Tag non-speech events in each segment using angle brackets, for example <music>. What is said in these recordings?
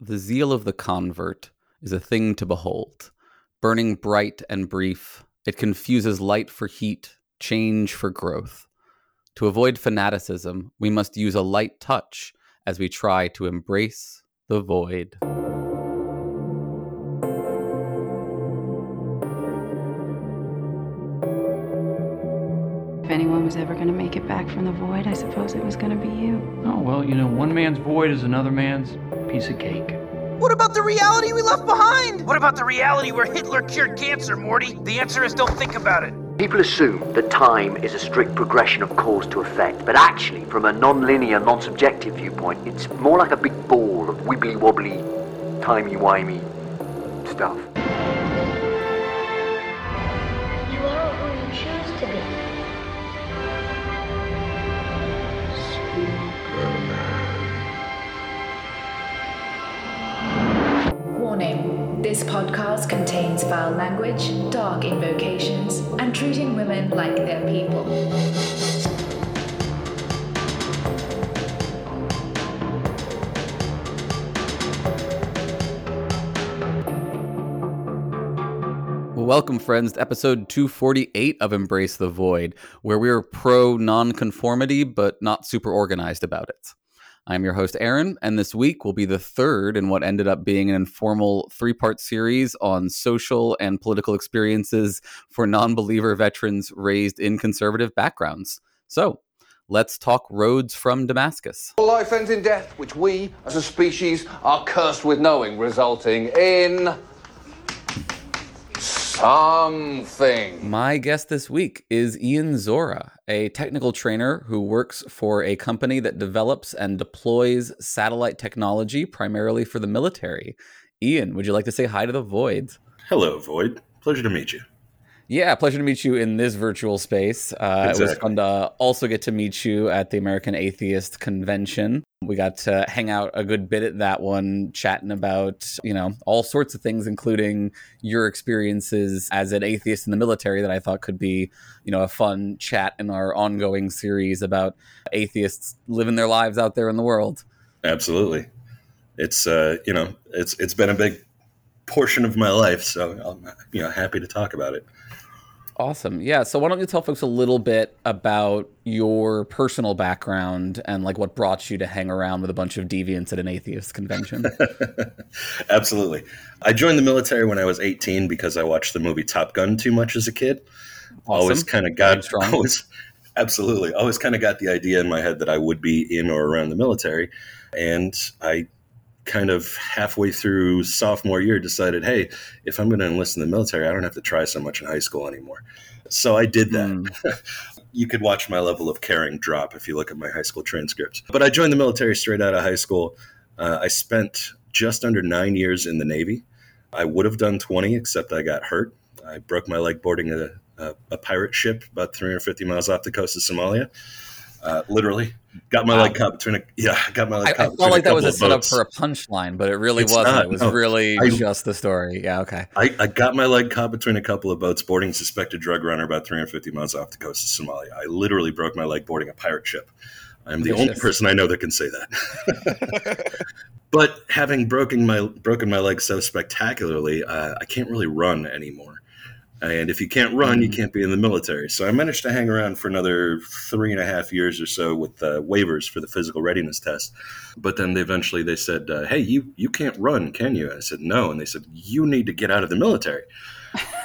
The zeal of the convert is a thing to behold. Burning bright and brief, it confuses light for heat, change for growth. To avoid fanaticism, we must use a light touch as we try to embrace the void. Going to make it back from the void, I suppose it was going to be you. Oh, well, you know, one man's void is another man's piece of cake. What about the reality we left behind? What about the reality where Hitler cured cancer, Morty? The answer is don't think about it. People assume that time is a strict progression of cause to effect, but actually, from a non-linear, non-subjective viewpoint, it's more like a big ball of wibbly-wobbly, timey-wimey stuff. Podcast contains foul language, dark invocations, and treating women like they're people. Welcome, friends, to episode 248 of Embrace the Void, where we are pro nonconformity but not super organized about it. I'm your host, Aaron, and this week will be the third in what ended up being an informal three part series on social and political experiences for non believer veterans raised in conservative backgrounds. So, let's talk roads from Damascus. Life ends in death, which we, as a species, are cursed with knowing, resulting in. Something. My guest this week is Ian Zora, a technical trainer who works for a company that develops and deploys satellite technology primarily for the military. Ian, would you like to say hi to the Void? Hello, Void. Pleasure to meet you. Yeah, pleasure to meet you in this virtual space. Uh, It was fun to also get to meet you at the American Atheist Convention. We got to hang out a good bit at that one, chatting about, you know, all sorts of things, including your experiences as an atheist in the military that I thought could be, you know, a fun chat in our ongoing series about atheists living their lives out there in the world. Absolutely. It's uh, you know, it's it's been a big portion of my life, so I'm you know happy to talk about it. Awesome. Yeah. So why don't you tell folks a little bit about your personal background and like what brought you to hang around with a bunch of deviants at an atheist convention? <laughs> Absolutely. I joined the military when I was 18 because I watched the movie Top Gun too much as a kid. Always Awesome. kind of got <laughs> strong. always absolutely always kind of got the idea in my head that I would be in or around the military, and I kind of halfway through sophomore year decided, hey, if I'm going to enlist in the military, I don't have to try so much in high school anymore. So I did that. Hmm. <laughs> you could watch my level of caring drop if you look at my high school transcripts. But I joined the military straight out of high school. Uh, I spent just under nine years in the Navy. I would have done 20, except I got hurt. I broke my leg boarding a, a, a pirate ship about 350 miles off the coast of Somalia. Uh, literally, got my leg caught between a yeah, got my leg I, I caught felt like that was a setup boats. for a punchline, but it really It's wasn't. not, it was no. really I- just the story. Yeah. Okay. I, I got my leg caught between a couple of boats boarding a suspected drug runner about 350 miles off the coast of Somalia. I literally broke my leg boarding a pirate ship. I'm the only person I know that can say that. <laughs> but having broken my broken my leg so spectacularly, uh, I can't really run anymore. And if you can't run, you Mhm. can't be in the military. So I managed to hang around for another three and a half years or so with uh, waivers for the physical readiness test. But then they eventually they said, uh, "Hey, you you can't run, can you?" I said, "No," and they said, "You need to get out of the military."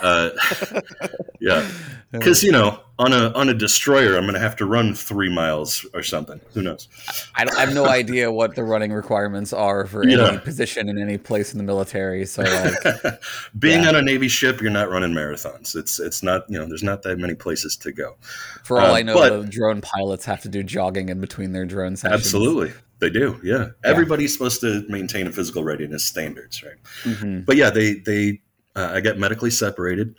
Uh, <laughs> yeah, because you know, on a on a destroyer, I'm going to have to run three miles or something. Who knows? I, I have no idea what the running requirements are for Yeah. any position in any place in the military. So like, <laughs> Being Yeah. on a Navy ship, you're not running marathons. It's it's not you know, there's not that many places to go. for all Uh, I know, but- the drone pilots have to do jogging in between their drone sessions. Absolutely, they do. Yeah, everybody's supposed to maintain a physical readiness standards, right? Mhm. but yeah, they they uh, I got medically separated,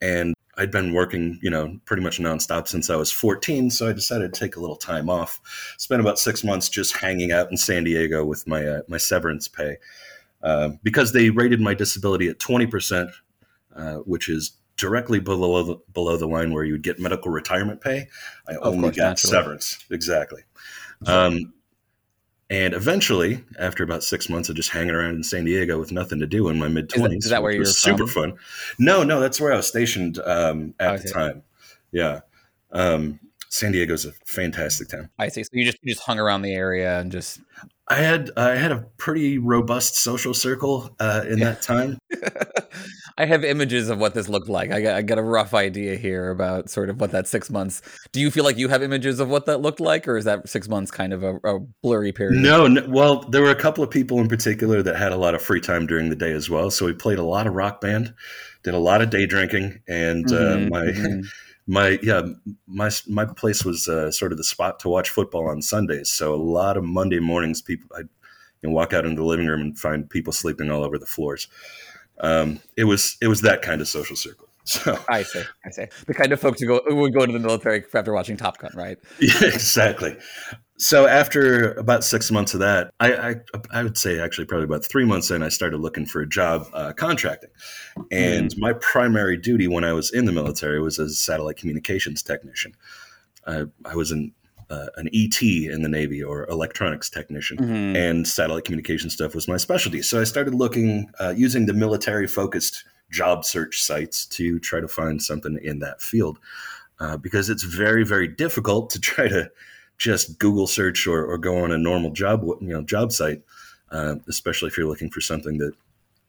and I'd been working, you know, pretty much nonstop since I was 14. So I decided to take a little time off. Spent about six months just hanging out in San Diego with my uh, my severance pay uh, because they rated my disability at 20 percent, uh, which is directly below the, below the line where you would get medical retirement pay. I Of only course, got naturally. severance. Exactly. Um, And eventually, after about six months of just hanging around in San Diego with nothing to do in my mid twenties, is that where you're super from? fun. No, no, that's where I was stationed um, at the time. Yeah, um, San Diego's a fantastic town. I see. So you just you just hung around the area and just I had I had a pretty robust social circle uh, in that time. <laughs> I have images of what this looked like. I got, I got a rough idea here about sort of what that six months. Do you feel like you have images of what that looked like, or is that six months kind of a, a blurry period? No, no, well, there were a couple of people in particular that had a lot of free time during the day as well. So we played a lot of rock band, did a lot of day drinking, and Mhm, uh, my mhm. <laughs> my yeah my my place was uh, sort of the spot to watch football on Sundays. So a lot of Monday mornings, people I'd you know, walk out into the living room and find people sleeping all over the floors. Um, it was it was that kind of social circle. <laughs> So I see. I see. The kind of folks who go who would go to the military after watching Top Gun, right? <laughs> Yeah, exactly. So after about six months of that, I, I I would say actually probably about three months in, I started looking for a job uh, contracting, and my primary duty when I was in the military was as a satellite communications technician. I, I was an uh, an ET in the Navy or electronics technician, Mhm. and satellite communication stuff was my specialty. So I started looking uh, using the military focused job search sites to try to find something in that field uh, because it's very very difficult to <laughs> try to just Google search or, or go on a normal job you know job site, uh, especially if you're looking for something that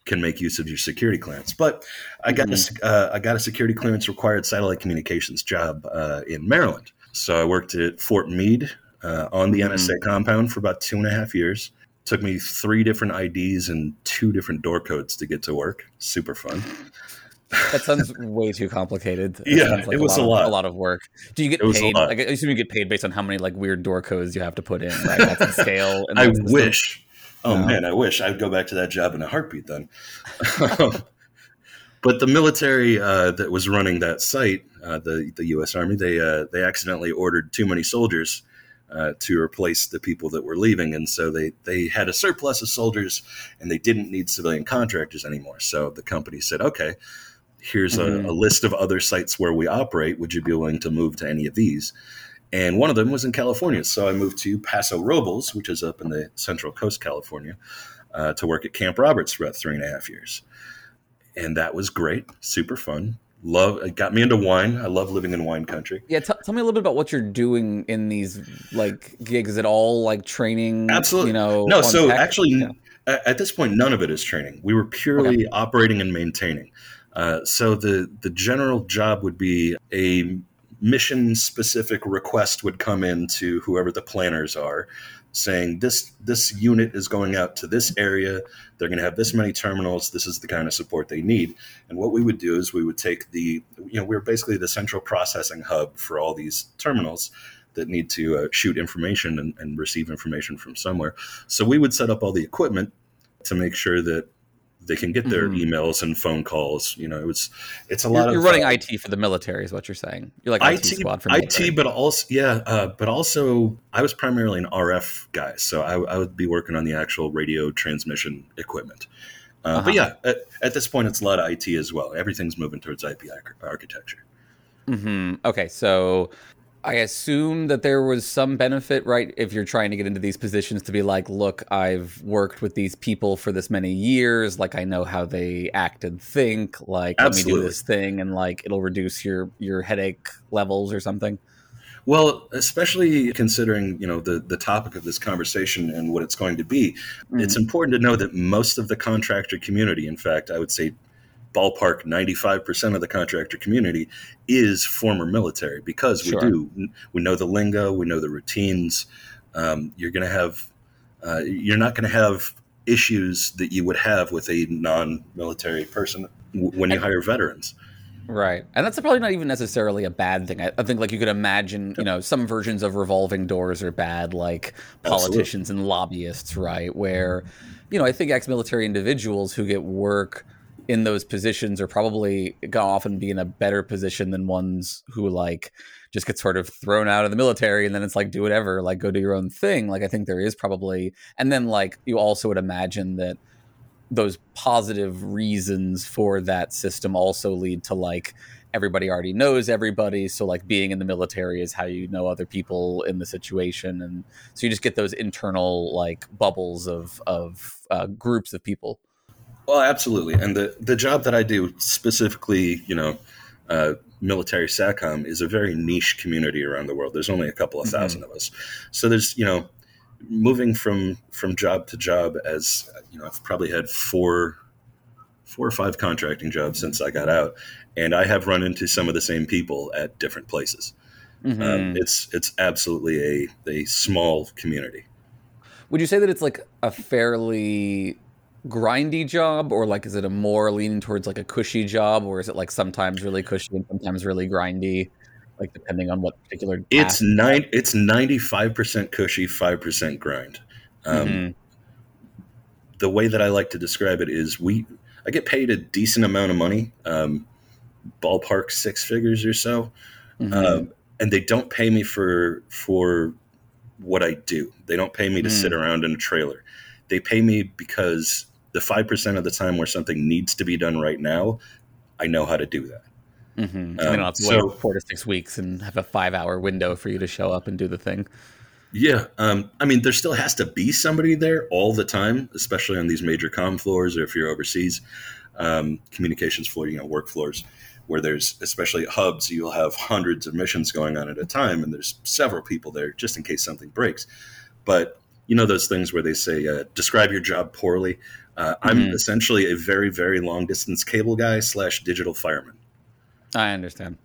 can make use of your security clearance. But I got a, uh, I got a security clearance required satellite communications job uh, in Maryland. So I worked at Fort Meade uh, on the NSA compound for about two and a half years. Took me three different IDs and two different door codes to get to work. Super fun. That sounds <laughs> way too complicated. That Yeah, sounds it was a a lot. lot. Of, a lot of work. Do you get It was a paid? lot. Like, I assume you get paid based on how many like weird door codes you have to put in, right? That's the scale. And <laughs> I the stuff- wish. Oh No. man, I wish I'd go back to that job in a heartbeat then. <laughs> but the military uh, that was running that site, uh, the the U.S. Army, they uh, they accidentally ordered too many soldiers uh, to replace the people that were leaving, and so they they had a surplus of soldiers, and they didn't need civilian contractors anymore. So the company said, okay. Here's Mhm. a, a list of other sites where we operate. Would you be willing to move to any of these? and one of them was in California. So I moved to Paso Robles, which is up in the Central Coast, California, uh, to work at Camp Roberts for about three and a half years, and that was great, super fun. Love it got me into wine. I love living in wine country. Yeah, t- tell me a little bit about what you're doing in these like gigs. Is it all like training? Absolutely. You know, no, so tech? actually, Yeah. at this point, none of it is training. We were purely operating and maintaining. Uh, so the the general job would be a mission specific request would come in to whoever the planners are saying this this unit is going out to this area. They're going to have this many terminals. This is the kind of support they need. And what we would do is we would take the you know we're basically the central processing hub for all these terminals that need to uh, shoot information and, and receive information from somewhere. So we would set up all the equipment to make sure that they can get their Mhm. emails and phone calls you know it was it's a You're, lot of you're running uh, IT for the military, is what you're saying. You're like IT, squad for military. IT, but also yeah, uh, but also I was primarily an RF guy, so I, I would be working on the actual radio transmission equipment. Uh, Uh-huh. But yeah, at, at this point, it's a lot of IT as well. Everything's moving towards IP arch- architecture. hmm Okay, so I assume that there was some benefit, right? If you're trying to get into these positions, to be like, look, I've worked with these people for this many years. Like, I know how they act and think. Like, let me do this thing, and like, it'll reduce your your headache levels or something. Well, especially considering you know the the topic of this conversation and what it's going to be, it's mm. important to know that most of the contractor community, in fact, I would say ballpark 95% of the contractor community is former military because we Sure. do we know the lingo we know the routines um, you're going to have uh, you're not going to have issues that you would have with a non-military person w- when you hire veterans Right. And that's probably not even necessarily a bad thing. I, I think like you could imagine, you know, some versions of revolving doors are bad, like politicians and lobbyists, right? Where, you know, I think ex-military individuals who get work in those positions are probably gonna often be in a better position than ones who like just get sort of thrown out of the military and then it's like do whatever, like go do your own thing. Like I think there is probably and then like you also would imagine that those positive reasons for that system also lead to like everybody already knows everybody. So like being in the military is how you know other people in the situation, and so you just get those internal like bubbles of of uh, groups of people. Well, absolutely, and the the job that I do specifically, you know. Uh, military SATCOM is a very niche community around the world. There's only a couple of 1000 mm-hmm. of us, so there's you know moving from from job to job as you know I've probably had four four or five contracting jobs since I got out, and I have run into some of the same people at different places. Mm-hmm. Um, it's it's absolutely a a small community. Would you say that it's like a fairly grindy job or like is it a more leaning towards like a cushy job or is it like sometimes really cushy and sometimes really grindy like depending on what particular it's nine it's 95% cushy 5% grind um, mm-hmm. the way that i like to describe it is we i get paid a decent amount of money um, ballpark six figures or so mm-hmm. um, and they don't pay me for for what i do they don't pay me to mm. sit around in a trailer they pay me because the 5% of the time where something needs to be done right now, I know how to do that. Mm-hmm. Um, they don't have to so, wait four to six weeks and have a five hour window for you to show up and do the thing. Yeah. Um, I mean, there still has to be somebody there all the time, especially on these major com floors or if you're overseas, um, communications floor, you know, work floors where there's especially hubs, you'll have hundreds of missions going on at a time and there's several people there just in case something breaks. But you know those things where they say uh, describe your job poorly uh, I'm mm-hmm. essentially a very, very long distance cable guy slash digital fireman. I understand.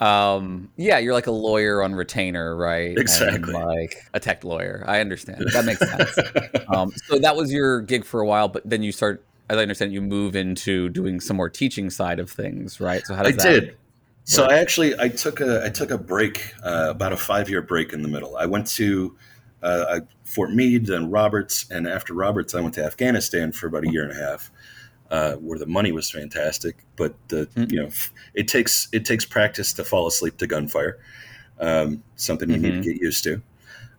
Um, yeah, you're like a lawyer on retainer, right? Exactly. And like a tech lawyer. I understand. <laughs> That makes sense. um, so that was your gig for a while, but then you start, as I understand, you move into doing some more teaching side of things, right? So how does I that? I did. So I actually I took a I took a break, uh, about a five year break in the middle. I went to uh, Fort Meade, then Roberts, and after Roberts, I went to Afghanistan for about a year and a half, uh, where the money was fantastic, but the mm-hmm. you know it takes it takes practice to fall asleep to gunfire, um, something you mm-hmm. need to mm-hmm. get used to.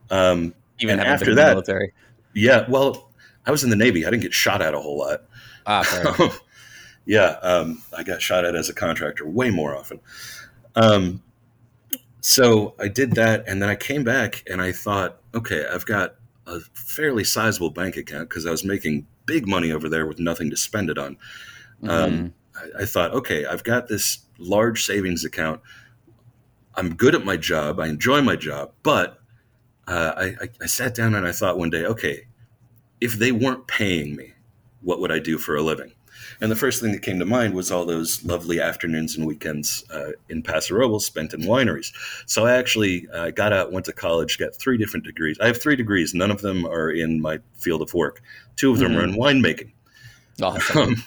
Um, Even after that, military. yeah. Well, I was in the Navy. I didn't get shot at a whole lot. Ah, <laughs> yeah, um, I got shot at as a contractor way more often. Um, so I did that, and then I came back and I thought, okay, I've got a fairly sizable bank account because I was making big money over there with nothing to spend it on. Um, mm-hmm. Um, I, I, thought, okay, I've got this large savings account. I'm good at my job. I enjoy my job, but uh, I, I, I sat down and I thought one day, okay, if they weren't paying me, what would I do for a living? And the first thing that came to mind was all those lovely afternoons and weekends uh, in Paso Robles spent in wineries. So I actually uh, got out, went to college, got three different degrees. I have three degrees. None of them are in my field of work. Two of them mm-hmm. are in winemaking. Awesome. Um,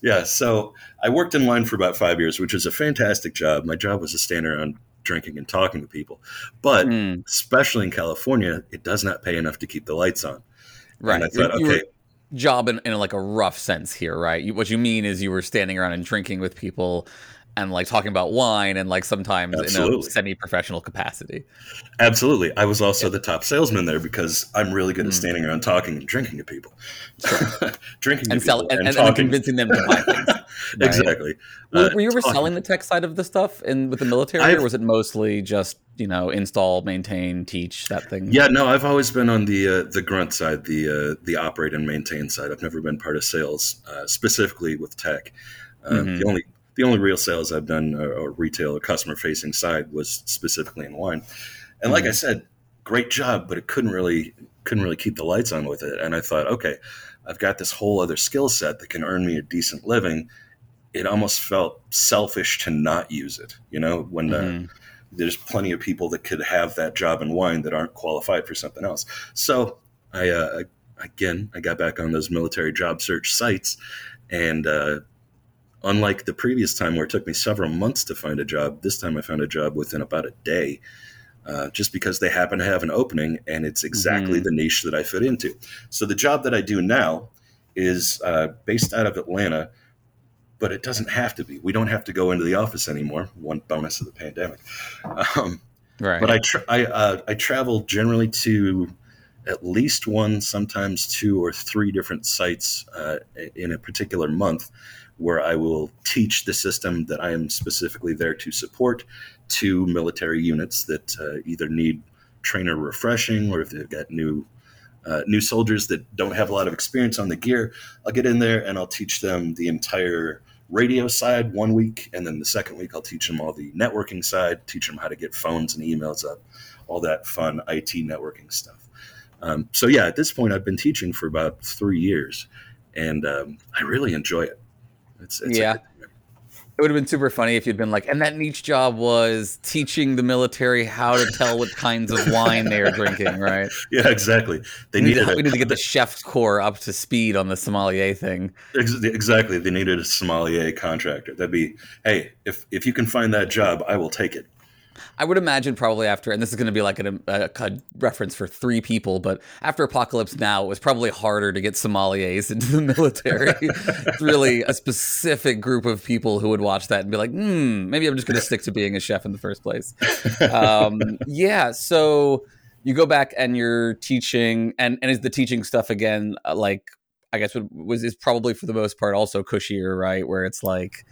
yeah, so I worked in wine for about five years, which was a fantastic job. My job was to stand around drinking and talking to people. But mm. especially in California, it does not pay enough to keep the lights on. Right. And I thought, okay job in, in like a rough sense here, right? You, what you mean is you were standing around and drinking with people and like talking about wine and like sometimes Absolutely. in a semi-professional capacity. Absolutely. I was also yeah. the top salesman there because I'm really good at mm. standing around talking and drinking to people. Sure. <laughs> drinking and, sell, and, and, and, convincing them to buy things. <laughs> Right? exactly. Uh, were, you ever selling the tech side of the stuff in with the military I've, or was it mostly just, you know, install, maintain, teach, that thing? Yeah, no, I've always been on the uh, the grunt side, the uh, the operate and maintain side. I've never been part of sales, uh, specifically with tech. Um, mm-hmm. The only the only real sales I've done or, or retail or customer facing side was specifically in wine. And like mm-hmm. I said, great job, but it couldn't really couldn't really keep the lights on with it. And I thought, okay, I've got this whole other skill set that can earn me a decent living. It almost felt selfish to not use it, you know, when mm-hmm. there's plenty of people that could have that job in wine that aren't qualified for something else. So I, uh, again, I got back on those military job search sites and uh, unlike the previous time where it took me several months to find a job, this time I found a job within about a day. Uh, just because they happen to have an opening and it's exactly mm-hmm. the niche that I fit into. So the job that I do now is uh, based out of Atlanta, but it doesn't have to be. We don't have to go into the office anymore. One bonus of the pandemic. Um, right. But I tra- I, uh, I travel generally to at least one, sometimes two or three different sites uh, in a particular month where I will teach the system that I am specifically there to support to military units that uh, either need trainer refreshing or if they've got new uh, new soldiers that don't have a lot of experience on the gear. I'll get in there and I'll teach them the entire radio side one week, and then the second week I'll teach them all the networking side, teach them how to get phones and emails up, all that fun IT networking stuff. Um, so yeah, at this point I've been teaching for about three years, and um, I really enjoy it. It's, it's yeah. It would have been super funny if you'd been like, and that niche job was teaching the military how to tell what kinds of wine they are drinking, right? <laughs> Yeah, exactly. They we needed need, a, we need to get the <laughs> chef corps up to speed on the sommelier thing. Exactly. They needed a sommelier contractor. That'd be, hey, if if you can find that job, I will take it. I would imagine probably after, and this is going to be like a, a, a, reference for three people, but after Apocalypse Now, it was probably harder to get sommeliers <laughs> into the military. it's really a specific group of people who would watch that and be like, hmm, maybe I'm just going to stick to being a chef in the first place. Um, yeah, so you go back and you're teaching, and, and is the teaching stuff again, uh, like, I guess was is probably for the most part also cushier, right? Where it's like,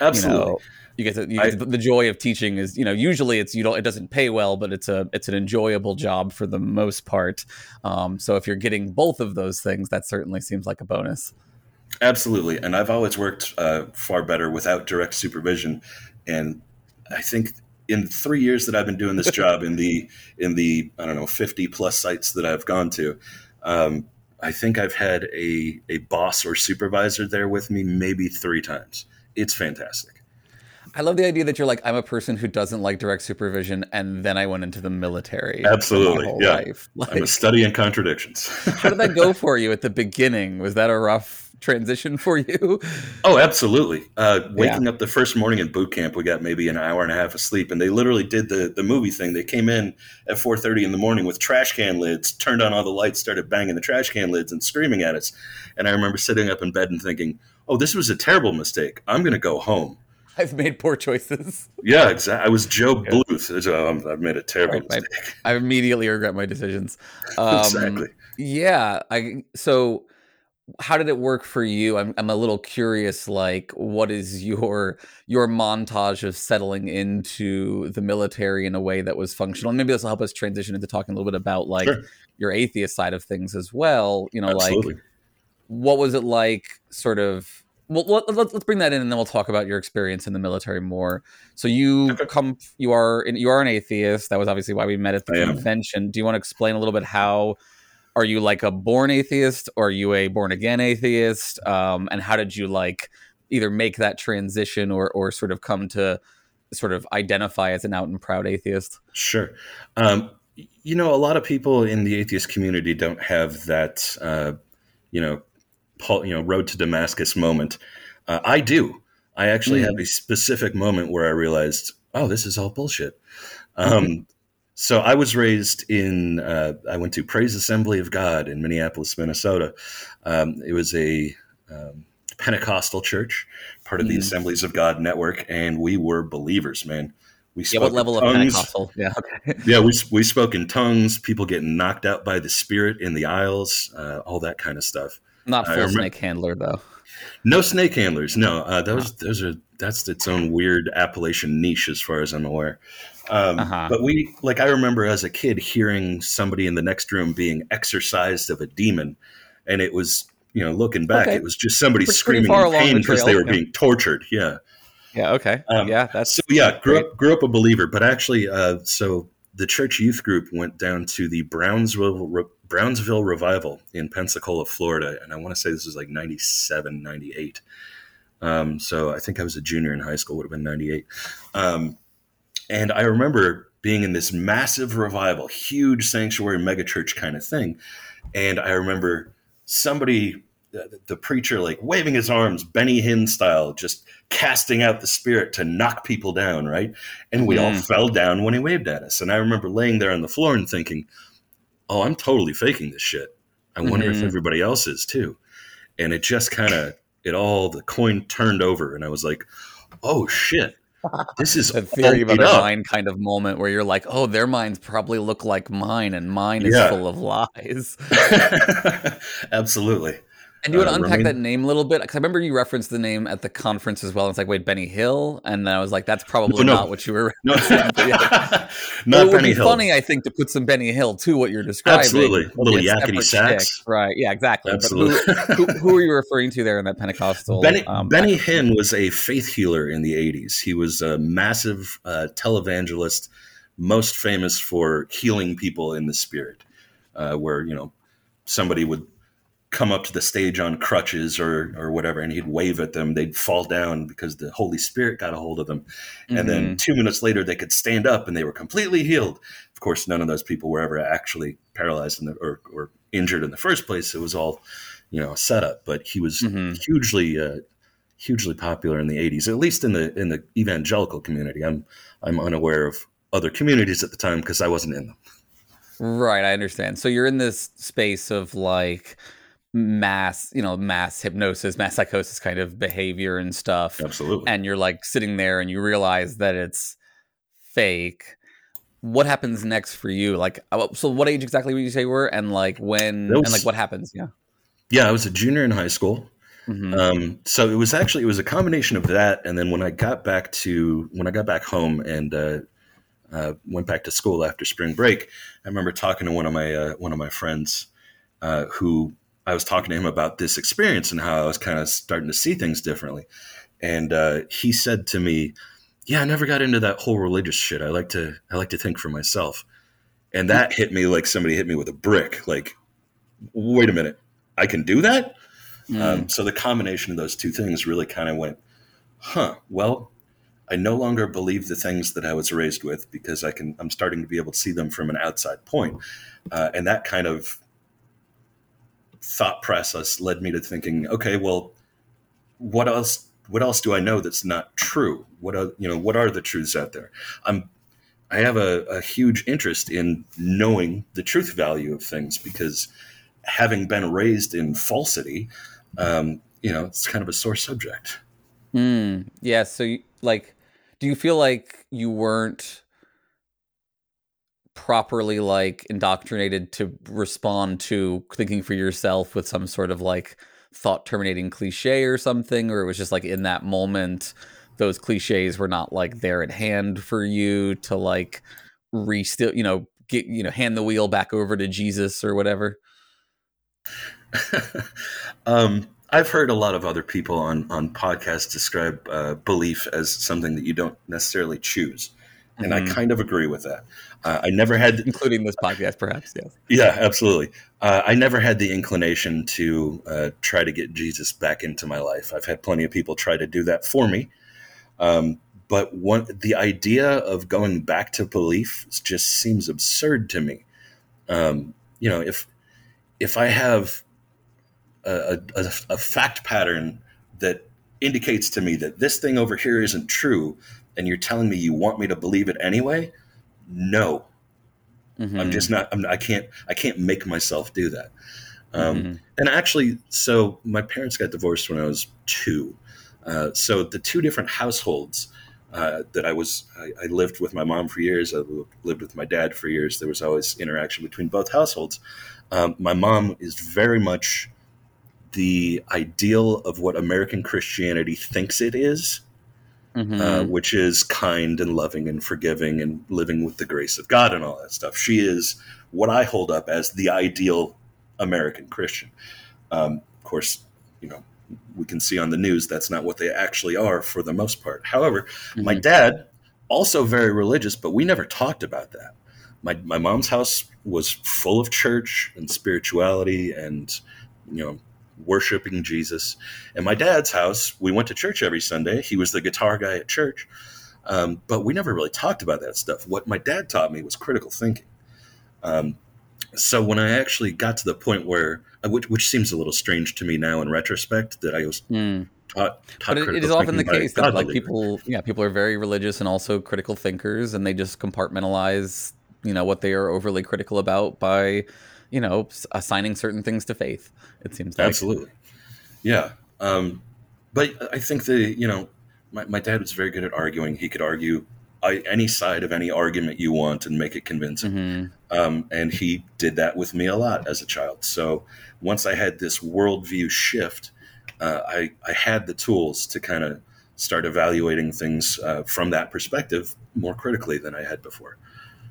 absolutely. You know, you get, to, you get I, the joy of teaching is you know usually it's you don't it doesn't pay well but it's a it's an enjoyable job for the most part. Um, so if you're getting both of those things that certainly seems like a bonus. Absolutely. And i've always worked uh, far better without direct supervision. And i think in three years that i've been doing this <laughs> job in the in the i don't know 50 plus sites that i've gone to um, i think i've had a a boss or supervisor there with me maybe three times. It's fantastic I love the idea that you're like, I'm a person who doesn't like direct supervision, and then I went into the military. Absolutely, yeah. Like, I'm a study in contradictions. <laughs> how did that go <laughs> for you at the beginning? Was that a rough transition for you? Oh, absolutely. Uh, waking yeah. up the first morning in boot camp, we got maybe an hour and a half of sleep, and they literally did the the movie thing. They came in at 4:30 in the morning with trash can lids, turned on all the lights, started banging the trash can lids, and screaming at us. And I remember sitting up in bed and thinking, "Oh, this was a terrible mistake. I'm going to go home." <laughs> I've made poor choices. Yeah, exactly. I was Gob. Bluth. Um, I've made a terrible right, mistake. I, I, immediately regret my decisions. <laughs> Um, exactly. Yeah. I so how did it work for you? I'm I'm a little curious. Like, what is your your montage of settling into the military in a way that was functional? And maybe this will help us transition into talking a little bit about like sure. your atheist side of things as well. You know, Absolutely. like what was it like, sort of well, let, us let's bring that in, and then we'll talk about your experience in the military more. So you okay. come, you are you are an atheist. That was obviously why we met at the I convention. Am. Do you want to explain a little bit how? Are you like a born atheist, or are you a born again atheist? Um, and how did you like either make that transition, or or sort of come to sort of identify as an out and proud atheist? Sure. Um, you know, a lot of people in the atheist community don't have that, uh, you know, Paul, you know, road to Damascus moment. Uh, I do. I actually mm. have a specific moment where I realized, oh, this is all bullshit. Um, mm-hmm. So I was raised in. Uh, I went to Praise Assembly of God in Minneapolis, Minnesota. Um, it was a um, Pentecostal church, part of mm. the Assemblies of God network, and we were believers, man. We spoke yeah, what level of Pentecostal? Yeah, okay. yeah, we we spoke in tongues. People getting knocked out by the Spirit in the aisles, uh, all that kind of stuff. Not full snake handler though. No snake handlers. No, uh, those those are that's its own weird Appalachian niche as far as I'm aware. Um, uh-huh. But we like I remember as a kid hearing somebody in the next room being exorcised of a demon, and it was you know looking back, okay. it was just somebody pretty, screaming in pain because they were yeah. being tortured. Yeah. Yeah. Okay. Um, yeah. That's so. Yeah. Grew up, grew up a believer, but actually, uh, so the church youth group went down to the Brownsville Brownsville Revival in Pensacola, Florida. And I want to say this was like 97, 98. Um, so I think I was a junior in high school, would have been 98. Um, and I remember being in this massive revival, huge sanctuary megachurch kind of thing. And I remember somebody, the, the preacher, like waving his arms, Benny Hinn style, just casting out the spirit to knock people down, right? And we mm. all fell down when he waved at us. And I remember laying there on the floor and thinking, oh, I'm totally faking this shit. I wonder mm-hmm. if everybody else is too. And it just kind of, it all, the coin turned over. And I was like, oh shit. this is <laughs> a theory about a mind kind of moment where you're like, oh, their minds probably look like mine, and mine is Yeah. full of lies. <laughs> Absolutely. And you want Uh, to unpack Romaine- that name a little bit? Because I remember you referenced the name at the conference as well. It's like, wait, Benny Hill, and then I was like, that's probably No, no. not what you were. No, Yeah. <laughs> not it would Benny be Hill. funny, I think, to put some Benny Hill to what you're describing. Absolutely. Maybe Little a yakety sax. right? Yeah, exactly. But Absolutely. <laughs> who, who, who are you referring to there in that Pentecostal? Benny, um, Benny? Hinn was a faith healer in the 80s. He was a massive uh, televangelist, most famous for healing people in the spirit, uh, where, you know, somebody would come up to the stage on crutches or, or whatever, and he'd wave at them. They'd fall down because the Holy Spirit got a hold of them. And then two minutes later, they could stand up and they were completely healed. Of course, none of those people were ever actually paralyzed in the, or, or injured in the first place. It was all, you know, a setup. But he was Mhm. hugely, uh, hugely popular in the '80s, at least in the in the evangelical community. I'm I'm unaware of other communities at the time because I wasn't in them. Right, I understand. So you're in this space of like mass, you know, mass hypnosis, mass psychosis kind of behavior and stuff. Absolutely. And you're like sitting there and you realize that it's fake. What happens next for you? Like, uh, so what age exactly would you say you were? And like when, That and like what happens? Yeah. Yeah, I was a junior in high school. Mhm. Um, so it was actually it was a combination of that, and then when I got back to when I got back home and uh, uh, went back to school after spring break, I remember talking to one of my uh, one of my friends uh, who I was talking to him about this experience and how I was kind of starting to see things differently, and uh, he said to me, "Yeah, I never got into that whole religious shit. I like to I like to think for myself," and that <laughs> hit me like somebody hit me with a brick. Like, wait a minute, I can do that. Mm. Um, so the combination of those two things really kind of went, huh, well, I no longer believe the things that I was raised with because I can, I'm starting to be able to see them from an outside point. Uh, and that kind of thought process led me to thinking, okay, well, what else, what else do I know that's not true? What are, you know, what are the truths out there? I'm, I have a, a huge interest in knowing the truth value of things because having been raised in falsity, um, you know, it's kind of a sore subject. Mm, yeah. So, you, like, do you feel like you weren't properly like indoctrinated to respond to thinking for yourself with some sort of like thought terminating cliche or something, or it was just like in that moment, those cliches were not like there at hand for you to like re-still, you know, get you know, hand the wheel back over to Jesus or whatever. <laughs> um, I've heard a lot of other people on on podcasts describe uh, belief as something that you don't necessarily choose, and Mhm. I kind of agree with that. Uh, I never had, including this podcast, perhaps. Yes. yeah, absolutely. Uh, I never had the inclination to uh, try to get Jesus back into my life. I've had plenty of people try to do that for me, um, but one the idea of going back to belief just seems absurd to me. Um, you know, if if I have a, a, a fact pattern that indicates to me that this thing over here isn't true, and you're telling me you want me to believe it anyway, no, I'm Mhm. just not. I'm, I can't. I can't make myself do that. Um, Mhm. And actually, so my parents got divorced when I was two. Uh, so the two different households uh, that I was, I, I lived with my mom for years. I lived with my dad for years. There was always interaction between both households. Um, my mom is very much the ideal of what American Christianity thinks it is Mhm. uh, which is kind and loving and forgiving and living with the grace of God and all that stuff. She is what I hold up as the ideal American Christian. Um, of course, you know, we can see on the news that's not what they actually are for the most part. However, my Mhm. dad, also very religious, but we never talked about that. My, my mom's house was full of church and spirituality and, you know, worshiping Jesus. And my dad's house, we went to church every Sunday. He was the guitar guy at church. Um, but we never really talked about that stuff. What my dad taught me was critical thinking. Um, so when I actually got to the point where, uh, which, which seems a little strange to me now in retrospect, that I was Mm. taught, taught but it, it often the thinking by a case that like people yeah people are very religious and also critical thinkers and they just compartmentalize you know what they are overly critical about by you know assigning certain things to faith it seems like Absolutely. Yeah. Um, but I think the, you know, my, my dad was very good at arguing. He could argue I, any side of any argument you want and make it convincing. Mm-hmm. Um, and he did that with me a lot as a child. So once I had this worldview shift, uh, I, I had the tools to kind of start evaluating things uh, from that perspective more critically than I had before.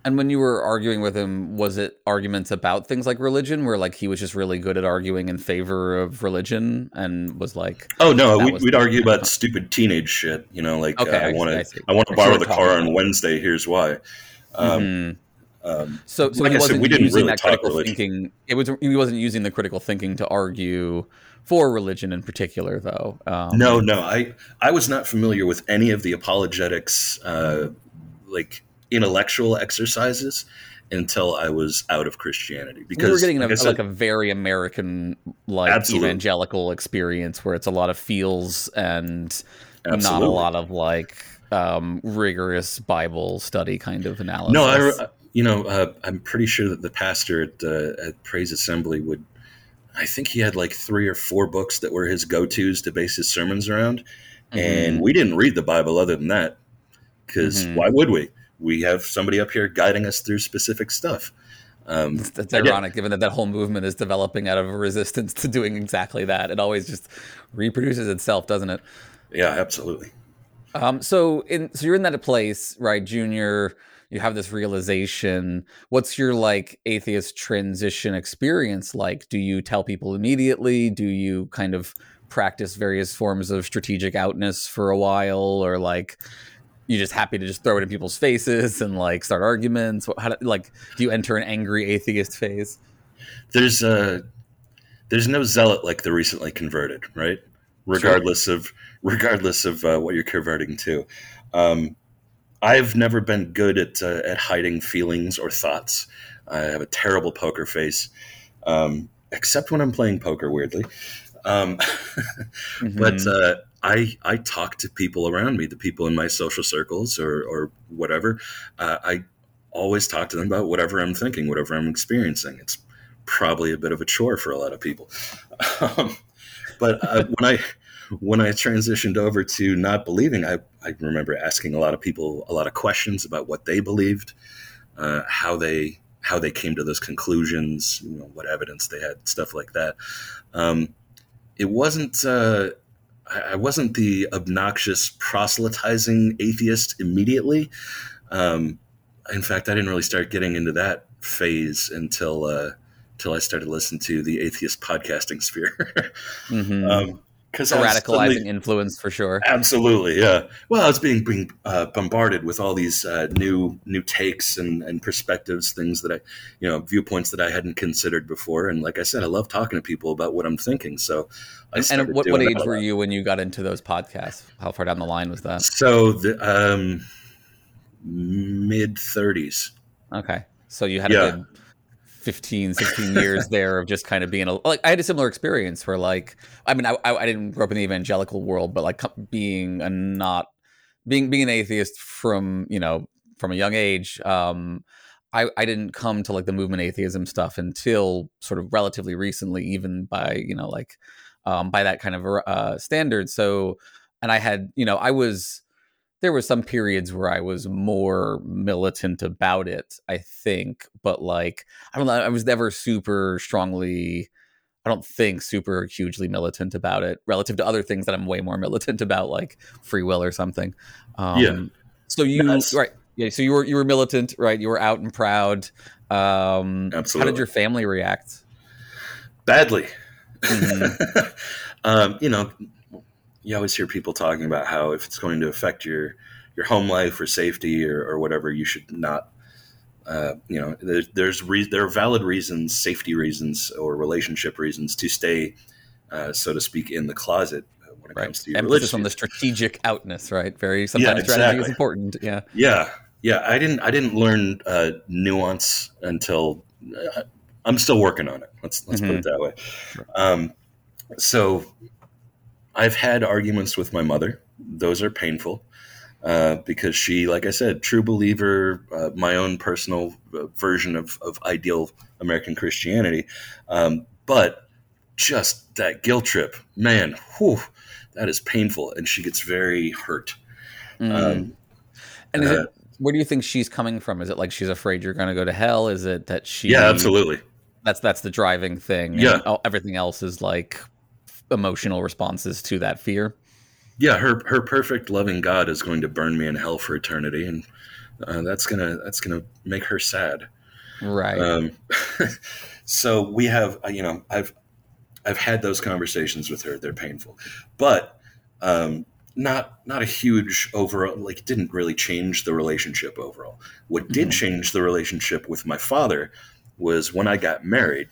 And when you were arguing with him, was it arguments about things like religion, where like he was just really good at arguing in favor of religion, and was like, "Oh no, we, was would argue about stupid teenage shit." You know, like Okay, uh, I want to. I want to borrow the car on. Wednesday. Here's why. Um, Mhm. um, So, so like he I said, wasn't we didn't using really that talk critical religion. thinking. It was he wasn't using the critical thinking to argue for religion in particular, though. Um, No, no, I I was not familiar with any of the apologetics, uh, like intellectual exercises, until I was out of Christianity. Because we were getting like a, said- like a very American, like Absolutely. evangelical experience where it's a lot of feels and not a lot of like um, rigorous Bible study kind of analysis. no, I you know uh, I'm pretty sure that the pastor at uh, at Praise Assembly would. I think he had like three or four books that were his go tos to base his sermons around, and Mhm. we didn't read the Bible other than that because Mhm. why would we? We have somebody up here guiding us through specific stuff. Um, That's did- ironic, given that that whole movement is developing out of a resistance to doing exactly that. It always just reproduces itself, doesn't it? Yeah, absolutely. Um, so in so you're in that place, right, Junior? You have this realization. What's your like atheist transition experience like? Do you tell people immediately? Do you kind of practice various forms of strategic outness for a while, or like you just happy to just throw it in people's faces and like start arguments? How do, like do you enter an angry atheist phase? there's a there's no zealot like the recently converted, right? Regardless of regardless of uh, what you're converting to. Um, I've never been good at uh, at hiding feelings or thoughts. I have a terrible poker face, um, except when I'm playing poker. Weirdly, um, <laughs> but Mhm. uh, I I talk to people around me, the people in my social circles or or whatever. Uh, I always talk to them about whatever I'm thinking, whatever I'm experiencing. It's probably a bit of a chore for a lot of people. <laughs> Um, but uh, when I when I transitioned over to not believing, I, I remember asking a lot of people a lot of questions about what they believed, uh, how they how they came to those conclusions, you know, what evidence they had, stuff like that. Um, it wasn't. Uh, I wasn't the obnoxious proselytizing atheist immediately. Um, in fact, I didn't really start getting into that phase until uh, until I started listening to the atheist podcasting sphere. <laughs> Mhm. um, because a radicalizing influence for sure. Absolutely, yeah. Well, I was being being uh, bombarded with all these uh, new new takes and, and perspectives, things that I, you know, viewpoints that I hadn't considered before. And like I said, I love talking to people about what I'm thinking. So, I And what, what age were you when you got into those podcasts? How far down the line was that? So the um, mid 30s. Okay. So you had Yeah. a good 15, 16 years <laughs> there of just kind of being a, like, I had a similar experience where like, I mean, I, I I didn't grow up in the evangelical world, but like being a not, being, being an atheist from, you know, from a young age, um, I, I didn't come to like the movement atheism stuff until sort of relatively recently, even by, you know, like, um, by that kind of uh, standard. So, and I had, you know, I was, there were some periods where I was more militant about it, I think, but like I don't know, I was never super strongly I don't think super hugely militant about it relative to other things that I'm way more militant about like free will or something. Um Yeah. so you That's- right yeah, so you were you were militant, right? You were out and proud. Um how did your family react? Badly. Mhm. <laughs> um, you know, you always hear people talking about how if it's going to affect your your home life or safety or, or whatever, you should not. Uh, you know, there's there's re- there are valid reasons, safety reasons, or relationship reasons to stay, uh, so to speak, in the closet when it comes to your Emphasis religious on the strategic outness, right? Very sometimes strategy is important. Yeah. Yeah, yeah. I didn't I didn't learn uh, nuance until uh, I'm still working on it. Let's let's put it that way. Um, so I've had arguments with my mother. Those are painful uh, because she, like I said, true believer, uh, my own personal uh, version of, of ideal American Christianity. Um, but just that guilt trip, man, whew, that is painful. And she gets very hurt. Mm. Um, and is uh, it, where do you think she's coming from? Is it like she's afraid you're going to go to hell? Is it that she? yeah, absolutely. That's that's the driving thing. Yeah. everything else is like emotional responses to that fear. Yeah, her her perfect loving God is going to burn me in hell for eternity, and uh, that's gonna that's gonna make her sad. Right. Um, <laughs> so we have, uh, you know, I've I've had those conversations with her. They're painful, but um, not not a huge overall. Like, didn't really change the relationship overall. What did change the relationship with my father was when I got married.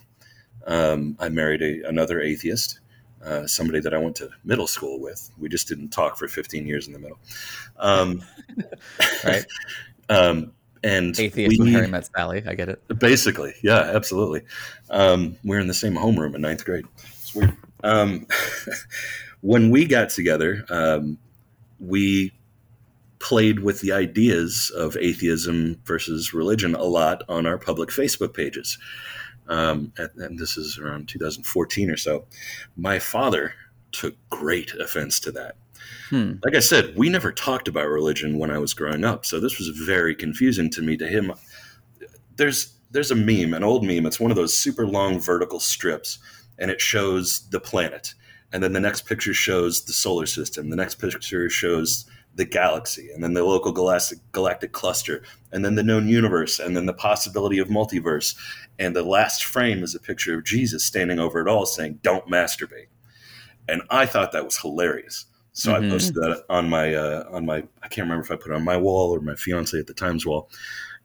Um, I married a, another atheist, uh, somebody that I went to middle school with. We just didn't talk for 15 years in the middle. Um, <laughs> right. <laughs> um, and Atheist we- with Harry Met Sally. I get it. Basically, yeah, absolutely. Um, we are in the same homeroom in ninth grade. It's weird. Um, <laughs> when we got together, um, we played with the ideas of atheism versus religion a lot on our public Facebook pages. Um, and, and this is around 2014 or so. My father took great offense to that Hmm. like I said, we never talked about religion when I was growing up, so this was very confusing to me. To him, there's there's a meme, an old meme. It's one of those super long vertical strips, and it shows the planet, and then the next picture shows the solar system. The next picture shows the galaxy, and then the local galactic galactic cluster, and then the known universe, and then the possibility of multiverse. And the last frame is a picture of Jesus standing over it all, saying, "Don't masturbate." And I thought that was hilarious. So Mhm. I posted that on my uh, on my I can't remember if I put it on my wall or my fiance at the time's wall.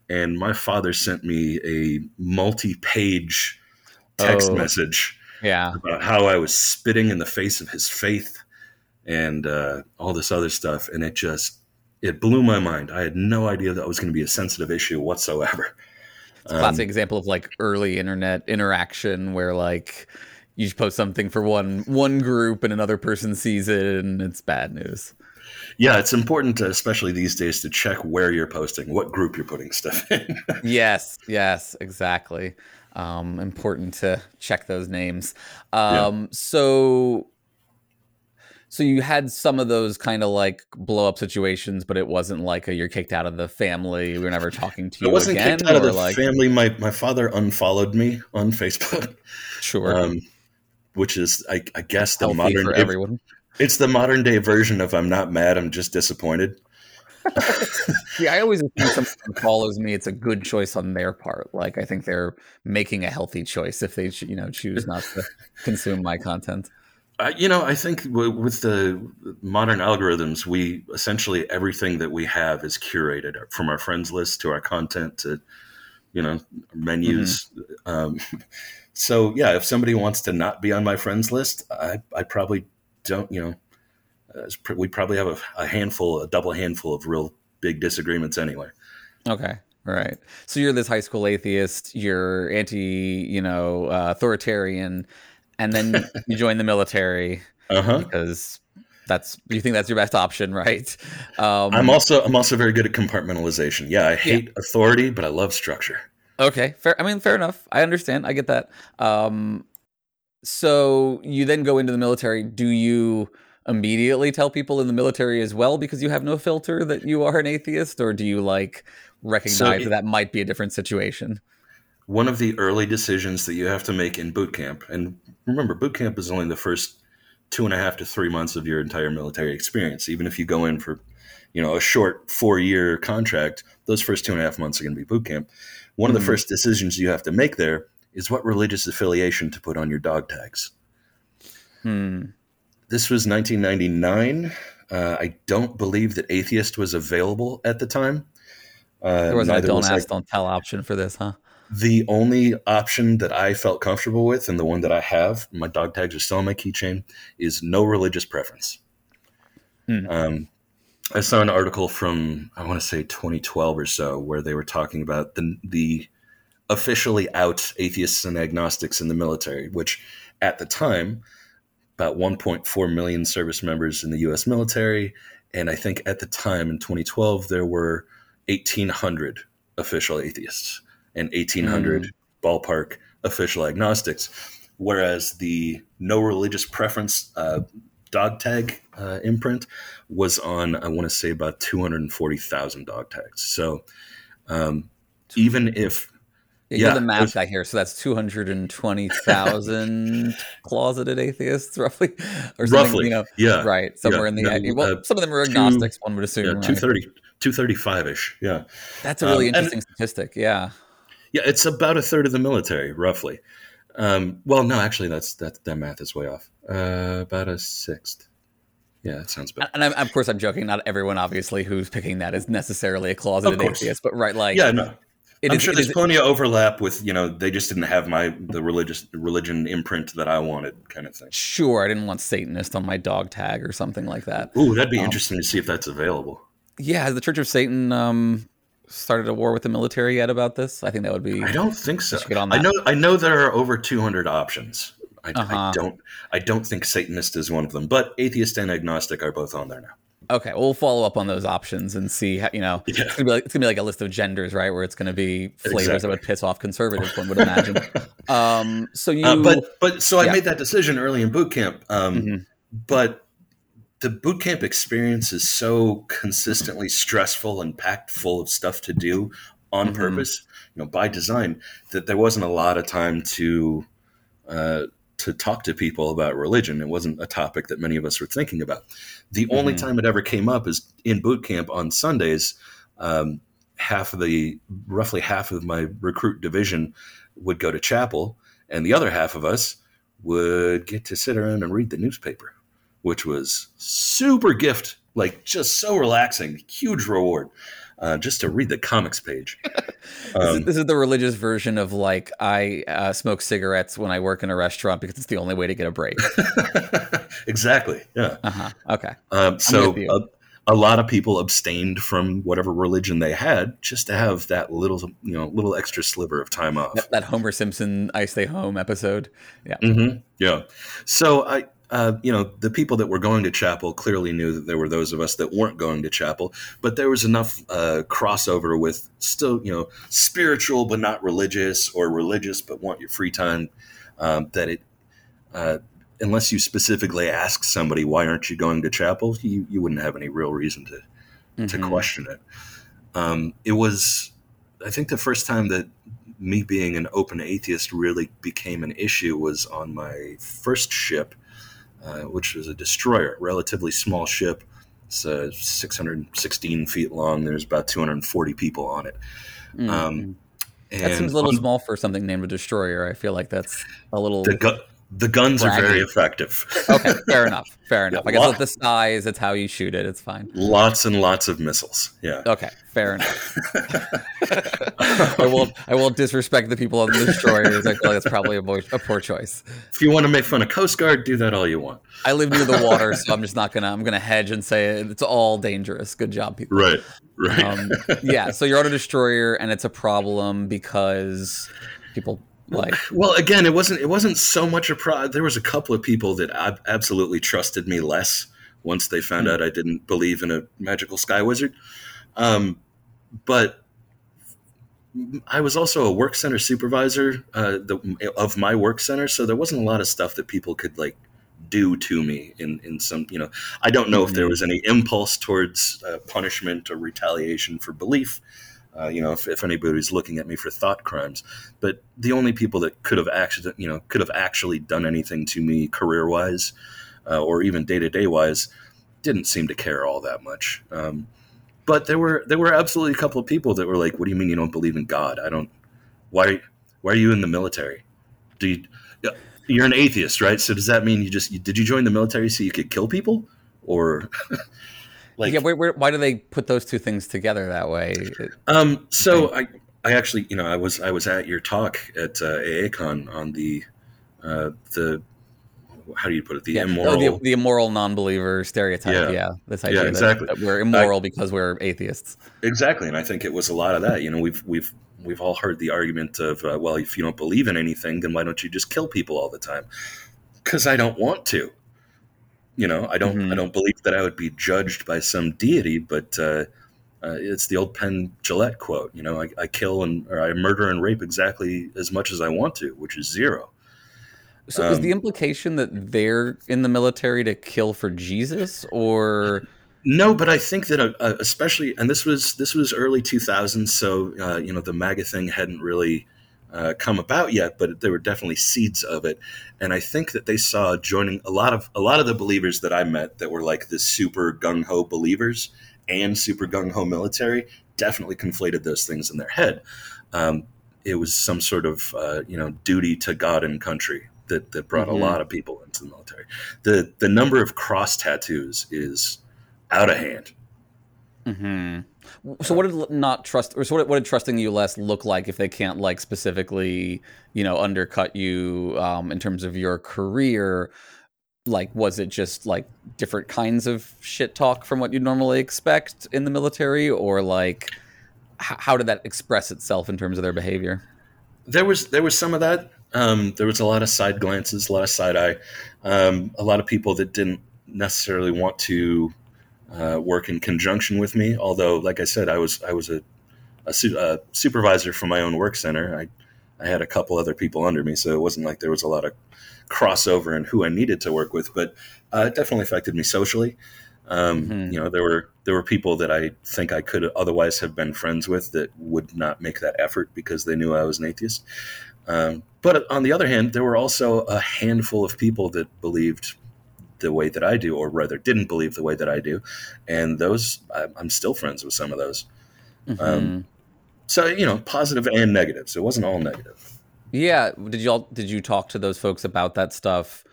And my father sent me a multi-page text Oh. message Yeah. about how I was spitting in the face of his faith and uh, all this other stuff, and it just it blew my mind. I had no idea that was going to be a sensitive issue whatsoever. It's a classic example of like early internet interaction where like you just post something for one one group and another person sees it and it's bad news. Yeah, it's important, to, especially these days, to check where you're posting, what group you're putting stuff in. <laughs> yes, yes, exactly. Um, important to check those names. Um, So, so you had some of those kind of like blow up situations, but it wasn't like a, you're kicked out of the family. We're never talking to I you wasn't again. kicked out of the like, family. My my father unfollowed me on Facebook. Sure. Um, which is, I, I guess, the Healthy modern for day, everyone. It's the modern day version of "I'm not mad, I'm just disappointed." <laughs> See, I always assume someone follows me. It's a good choice on their part. Like I think they're making a healthy choice if they, you know, choose not to consume my content. Uh, you know, I think w- with the modern algorithms, we essentially everything that we have is curated from our friends list to our content to, you know, menus. Um, <laughs> so yeah, if somebody wants to not be on my friends list, I, I probably don't. You know, uh, we probably have a, a handful, a double handful of real big disagreements anyway. Okay. All right. So you're this high school atheist. You're anti, you know, uh, authoritarian, and then you join the military <laughs> Uh-huh. because that's you think that's your best option, <laughs> right? Um, I'm also I'm also very good at compartmentalization. Yeah, I hate authority, but I love structure. Okay, fair. I mean, fair enough. I understand. I get that. Um, so you then go into the military. Do you immediately tell people in the military as well because you have no filter that you are an atheist, or do you like recognize it- that that might be a different situation? One of the early decisions that you have to make in boot camp, and remember, boot camp is only the first two and a half to three months of your entire military experience. Even if you go in for, you know, a short four year contract, those first two and a half months are going to be boot camp. One of the Mhm. first decisions you have to make there is what religious affiliation to put on your dog tags. Hmm. This was 1999. Uh, I don't believe that atheist was available at the time. Uh, There wasn't a don't was, ask, like, don't tell option for this, huh? The only option that I felt comfortable with, and the one that I have, my dog tags are still on my keychain, is no religious preference. Hmm. Um, I saw an article from I want to say 2012 or so where they were talking about the the officially out atheists and agnostics in the military, which at the time about 1.4 million service members in the U.S. military, and I think at the time in 2012 there were 1,800 official atheists and 1,800 ballpark official agnostics, whereas the no religious preference uh, dog tag uh, imprint was on I want to say about two hundred and forty thousand dog tags. So um, even if yeah, you're the math guy here, so that's two hundred and twenty thousand <laughs> closeted atheists, <laughs> roughly, or something. Roughly, you know, yeah, right, somewhere yeah. in the. well, uh, some of them are agnostics. Two, one would assume. Yeah, right? 230, 235 ish. Yeah, that's a really um, interesting and, statistic. Yeah, yeah, it's about a third of the military, roughly. Um, well, no, actually, that's that that math is way off. Uh, about a sixth. Yeah, that sounds bad. And I'm, of course, I'm joking. Not everyone, obviously, who's picking that is necessarily a closeted atheist, but right, like, yeah, no, it I'm is, sure there's is, plenty of overlap with you know they just didn't have my the religious religion imprint that I wanted kind of thing. Sure, I didn't want Satanist on my dog tag or something like that. Ooh, that'd be um, interesting to see if that's available. Yeah, has the Church of Satan um, started a war with the military yet about this? I think that would be. I don't think so. I know. I know there are over 200 options. I, uh-huh. I don't. I don't think Satanist is one of them, but atheist and agnostic are both on there now. Okay, well, we'll follow up on those options and see. How, you know, yeah. it's, gonna like, it's, gonna be like, a list of genders, right? Where it's gonna be flavors exactly. that would piss off conservatives. One would imagine. <laughs> um, so you, uh, but but so I yeah. made that decision early in boot camp. Um, mm-hmm. But the boot camp experience is so consistently stressful and packed full of stuff to do on mm-hmm. purpose, you know, by design, that there wasn't a lot of time to. Uh, to talk to people about religion. It wasn't a topic that many of us were thinking about. The mm-hmm. only time it ever came up is in boot camp on Sundays. Um, half of the, roughly half of my recruit division would go to chapel, and the other half of us would get to sit around and read the newspaper, which was super gift, like just so relaxing, huge reward uh, just to read the comics page. Um, <laughs> this, is, this, is, the religious version of like I uh, smoke cigarettes when I work in a restaurant because it's the only way to get a break. <laughs> exactly. Yeah. Uh-huh. Okay. Um, so a, a, lot of people abstained from whatever religion they had just to have that little, you know, little extra sliver of time off. That, that Homer Simpson "I Stay Home" episode. Yeah. Mm-hmm. Yeah. So I uh, you know, the people that were going to chapel clearly knew that there were those of us that weren't going to chapel, but there was enough uh, crossover with still, you know, spiritual but not religious, or religious but want your free time. Um, that it, uh, unless you specifically ask somebody why aren't you going to chapel, you you wouldn't have any real reason to mm-hmm. to question it. Um, it was, I think, the first time that me being an open atheist really became an issue was on my first ship uh, which was a destroyer, relatively small ship. It's uh, 616 feet long. There's about 240 people on it. Mm-hmm. Um, that seems a little on, small for something named a destroyer. I feel like that's a little. The, the guns braggy. are very effective. <laughs> okay, fair enough. Fair enough. Yeah, I guess lot, the size, it's how you shoot it. It's fine. Lots and lots of missiles. Yeah. Okay, fair enough. <laughs> I won't. I won't disrespect the people on the destroyers. I feel like that's probably a, a, poor choice. If you want to make fun of Coast Guard, do that all you want. I live near the water, so I'm just not gonna. I'm gonna hedge and say it's all dangerous. Good job, people. Right. Right. Um, yeah. So you're on a destroyer, and it's a problem because people like, <laughs> well, again, it wasn't. It wasn't so much a pro. There was a couple of people that ab- absolutely trusted me less once they found mm-hmm. out I didn't believe in a magical sky wizard. Um, but I was also a work center supervisor uh, the, of my work center, so there wasn't a lot of stuff that people could like do to me in in some you know. I don't know mm-hmm. if there hmm. was any impulse towards uh, punishment or retaliation for belief uh, you know, if, if, anybody's looking at me for thought crimes. But the only people that could have actually, you know, could have actually done anything to me career wise, uh, or even day to day wise, didn't seem to care all that much. Um, but there were there were absolutely a couple of people that were like, "What do you mean you don't believe in God? I don't. Why why are you in the military? Do you, you're an atheist, right? So does that mean you just did you join the military so you could kill people, or <laughs> Like, yeah, where, where, why do they put those two things together that way? Um, so I, I actually, you know, I was I was at your talk at uh, AACon on the uh, the how do you put it? The yeah. immoral. oh, the, the, immoral non-believer stereotype. Yeah, yeah this idea yeah, exactly. That, that we're immoral I, because we're atheists. Exactly and i think it was a lot of that you know we've we've we've all heard the argument of uh, well if you don't believe in anything then why don't you just kill people all the time? Because i don't want to you know, I don't mm-hmm. I don't believe that I would be judged by some deity, but uh, uh, it's the old Penn Jillette quote. You know, I, I, kill and or I murder and rape exactly as much as I want to, which is zero. So um, is the implication that they're in the military to kill for Jesus, or no? But I think that uh, uh especially, and this was this was early 2000s, so uh, you know the MAGA thing hadn't really uh, come about yet, but there were definitely seeds of it. And I think that they saw joining a lot of a lot of the believers that I met that were like the super gung ho believers and super gung ho military definitely conflated those things in their head. Um, it was some sort of uh, you know duty to God and country that that brought mm-hmm. a lot of people into the military. the The number of cross tattoos is out of hand. Mm-hmm. So what did not trust, or so what, what did trusting you less look like if they can't like specifically, you know, undercut you um, in terms of your career? Like, was it just like different kinds of shit talk from what you'd normally expect in the military, or like, h- how did that express itself in terms of their behavior? There was there was some of that. Um, there was a lot of side glances, a lot of side eye, um, a lot of people that didn't necessarily want to uh, work in conjunction with me. Although, like I said, I was I was a, a, su- a, supervisor for my own work center. I I had a couple other people under me, so it wasn't like there was a lot of crossover in who I needed to work with. But uh, it definitely affected me socially. Um, mm-hmm. You know, there were there were people that I think I could otherwise have been friends with that would not make that effort because they knew I was an atheist. Um, but on the other hand, there were also a handful of people that believed the way that I do, or rather didn't believe the way that I do. And those, I'm still friends with some of those. Mm-hmm. Um, so, you know, positive and negative. So it wasn't all negative. Yeah. Did you all, did you talk to those folks about that stuff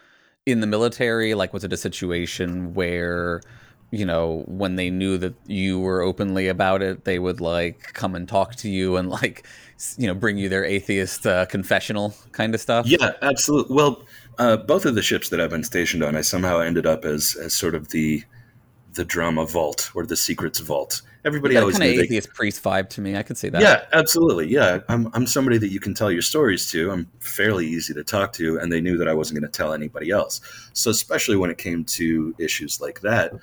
in the military? Like, was it a situation where, you know, when they knew that you were openly about it, they would like come and talk to you and like, you know, bring you their atheist uh, confessional kind of stuff? Yeah, absolutely. Well, uh, both of the ships that I've been stationed on, I somehow ended up as as sort of the the drama vault or the secrets vault. Everybody yeah, always kind of atheist they, priest vibe to me. I could see that. Yeah, absolutely. Yeah, I'm I'm somebody that you can tell your stories to. I'm fairly easy to talk to, and they knew that I wasn't going to tell anybody else. So especially when it came to issues like that,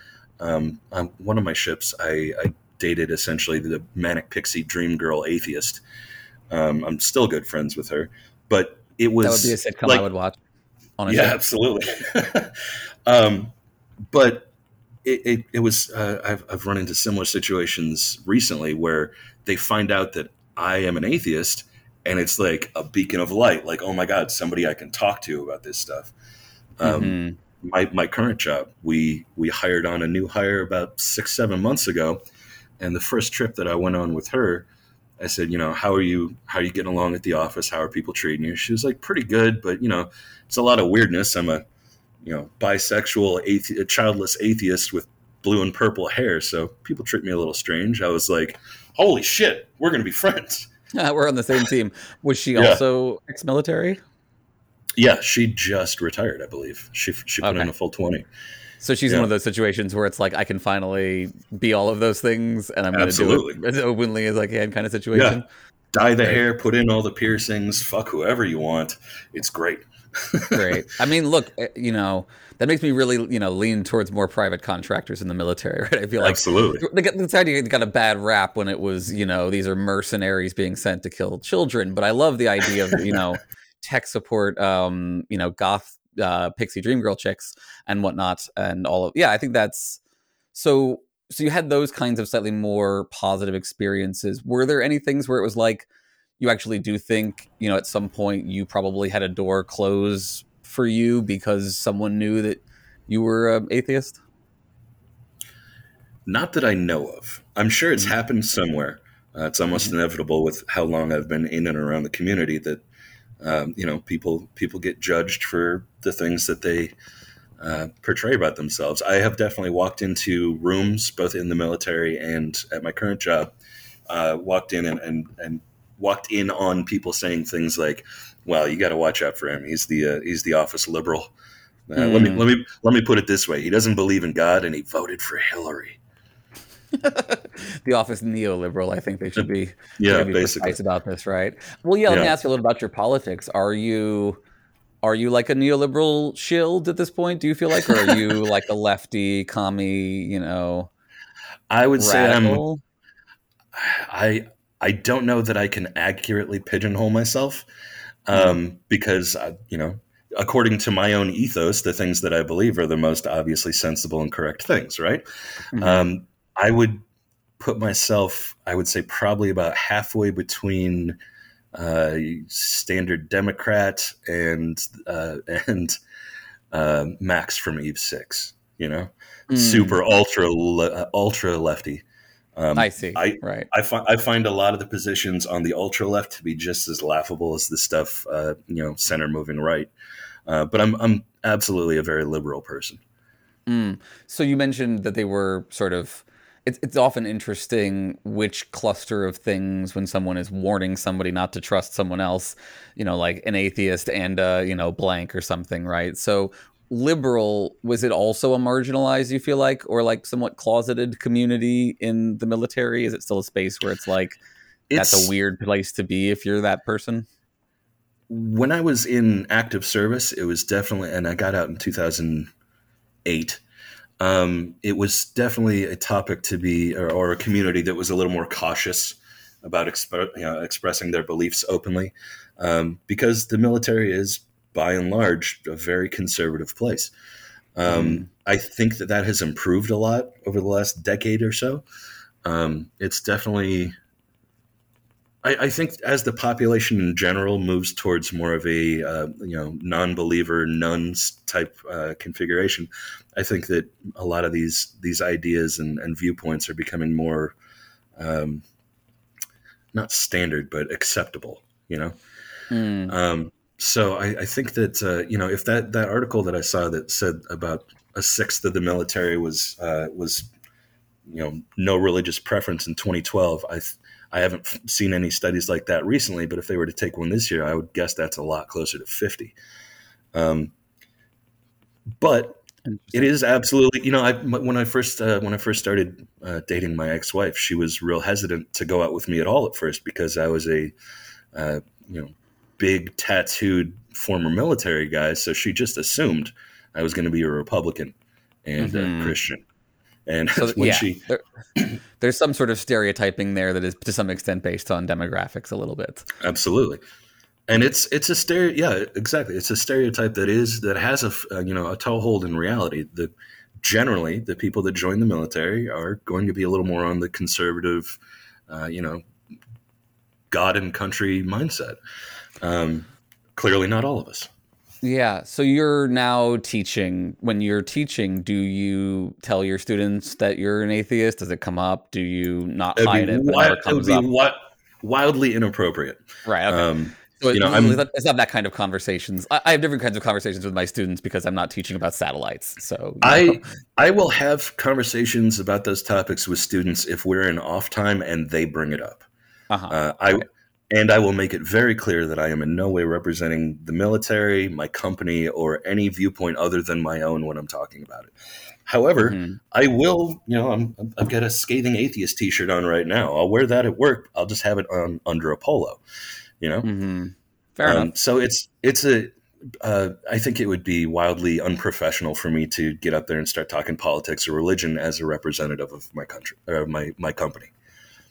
um, on one of my ships, I, I dated essentially the manic pixie dream girl atheist. Um, I'm still good friends with her, but it was that would be a sitcom like, I would watch yeah, absolutely. <laughs> um, but it, it, it was uh, I've, I've run into similar situations recently where they find out that I am an atheist, and it's like a beacon of light. Like, oh my god, somebody I can talk to about this stuff. Um, mm-hmm. My my current job, we we hired on a new hire about six seven months ago, and the first trip that I went on with her, I said, you know, how are you? How are you getting along at the office? How are people treating you? She was like, pretty good, but you know, it's a lot of weirdness. I'm a, you know, bisexual, athe- childless atheist with blue and purple hair, so people treat me a little strange. I was like, holy shit, we're gonna be friends. <laughs> <laughs> we're on the same team. Was she yeah. also ex-military? Yeah, she just retired, I believe. She she put okay. in a full twenty. So she's yeah. one of those situations where it's like I can finally be all of those things, and I'm going to do it as openly as I can, kind of situation. Yeah. Dye the hair, put in all the piercings, fuck whoever you want. It's great. great. <laughs> I mean, look, eh, you know, that makes me really, you know, lean towards more private contractors in the military, <laughs> right? I feel like absolutely this idea got a bad rap when it was, you know, these are mercenaries being sent to kill children. But I love the idea of, you know, <laughs> tech support, um, you know, goth uh, Pixie Dream Girl chicks and whatnot, and all of yeah. I think that's so. So you had those kinds of slightly more positive experiences. Were there any things where it was like you actually do think you know at some point you probably had a door close for you because someone knew that you were an atheist? Not that I know of. I'm sure it's mm-hmm. happened somewhere. Uh, it's almost mm-hmm. inevitable with how long I've been in and around the community that um, you know people people get judged for the things that they uh, portray about themselves. I have definitely walked into rooms both in the military and at my current job. Uh, walked in and, and and walked in on people saying things like, "Well, you got to watch out for him. He's the uh, he's the office liberal." Uh, mm. Let me let me let me put it this way: he doesn't believe in God, and he voted for Hillary. The office neoliberal. I think they should be <laughs> yeah be basically precise about this, right? Well, yeah. Let yeah. me ask you a little about your politics. Are you are you like a neoliberal shield at this point? Do you feel like, or are you <laughs> like a lefty commie? You know, I would radical? say I'm. I I don't know that I can accurately pigeonhole myself um, mm-hmm. because I, you know according to my own ethos, the things that I believe are the most obviously sensible and correct things, right? Mm-hmm. Um, I would put myself, I would say, probably about halfway between uh, standard Democrat and uh, <laughs> and uh, Max from Eve Six. You know, Mm. super ultra le- uh, ultra lefty. Um, I see. I, right. I, fi- I find a lot of the positions on the ultra left to be just as laughable as the stuff, uh, you know, center moving right. Uh, but I'm I'm absolutely a very liberal person. Mm. So you mentioned that they were sort of. It's it's often interesting which cluster of things when someone is warning somebody not to trust someone else, you know, like an atheist and uh, you know blank or something, right? So liberal was it also a marginalized you feel like or like somewhat closeted community in the military is it still a space where it's like that's a weird place to be if you're that person when I was in active service, it was definitely, and I got out in 2008. Um, it was definitely a topic to be, or, or a community that was a little more cautious about exp- you know, expressing their beliefs openly, um, because the military is, by and large, a very conservative place. Um, I think that that has improved a lot over the last decade or so. Um, it's definitely I, I think as the population in general moves towards more of a uh, you know non-believer nones type uh, configuration, I think that a lot of these these ideas and, and viewpoints are becoming more um, not standard but acceptable. You know, Mm. um, so I, I think that uh, you know if that that article that I saw that said about a sixth of the military was uh, was you know no religious preference in 2012, I th- I haven't seen any studies like that recently, but if they were to take one this year, I would guess that's a lot closer to 50. Um, but it is absolutely, you know, I, when I first uh, when I first started uh, dating my ex-wife, she was real hesitant to go out with me at all at first because I was a, uh, you know, big tattooed former military guy. So she just assumed I was going to be a Republican and Mhm. a Christian. And so <laughs> when yeah she, there, <clears throat> there's some sort of stereotyping there that is to some extent based on demographics a little bit Absolutely, and it's it's a stereo. Yeah, exactly. It's a stereotype that is that has a uh, you know a toehold in reality. The generally the people that join the military are going to be a little more on the conservative, uh, you know, God and country mindset. Um, clearly, not all of us. Yeah. So you're now teaching. When you're teaching, do you tell your students that you're an atheist? Does it come up? Do you not It'd hide it wi- it it would be wi- wildly inappropriate. Right. Okay. Um, so you know, it's, I'm- it's not- that kind of conversations. I, I have different kinds of conversations with my students because I'm not teaching about satellites. So I know. I will have conversations about those topics with students if we're in off time and they bring it up. Uh-huh. Uh, I and I will make it very clear that I am in no way representing the military, my company, or any viewpoint other than my own when I'm talking about it. However, Mhm. I will, you know, I'm, I've got a scathing atheist T-shirt on right now. I'll wear that at work. I'll just have it on under a polo, you know. Mhm. Fair Um, enough. So it's it's a. Uh, I think it would be wildly unprofessional for me to get up there and start talking politics or religion as a representative of my country or my my company.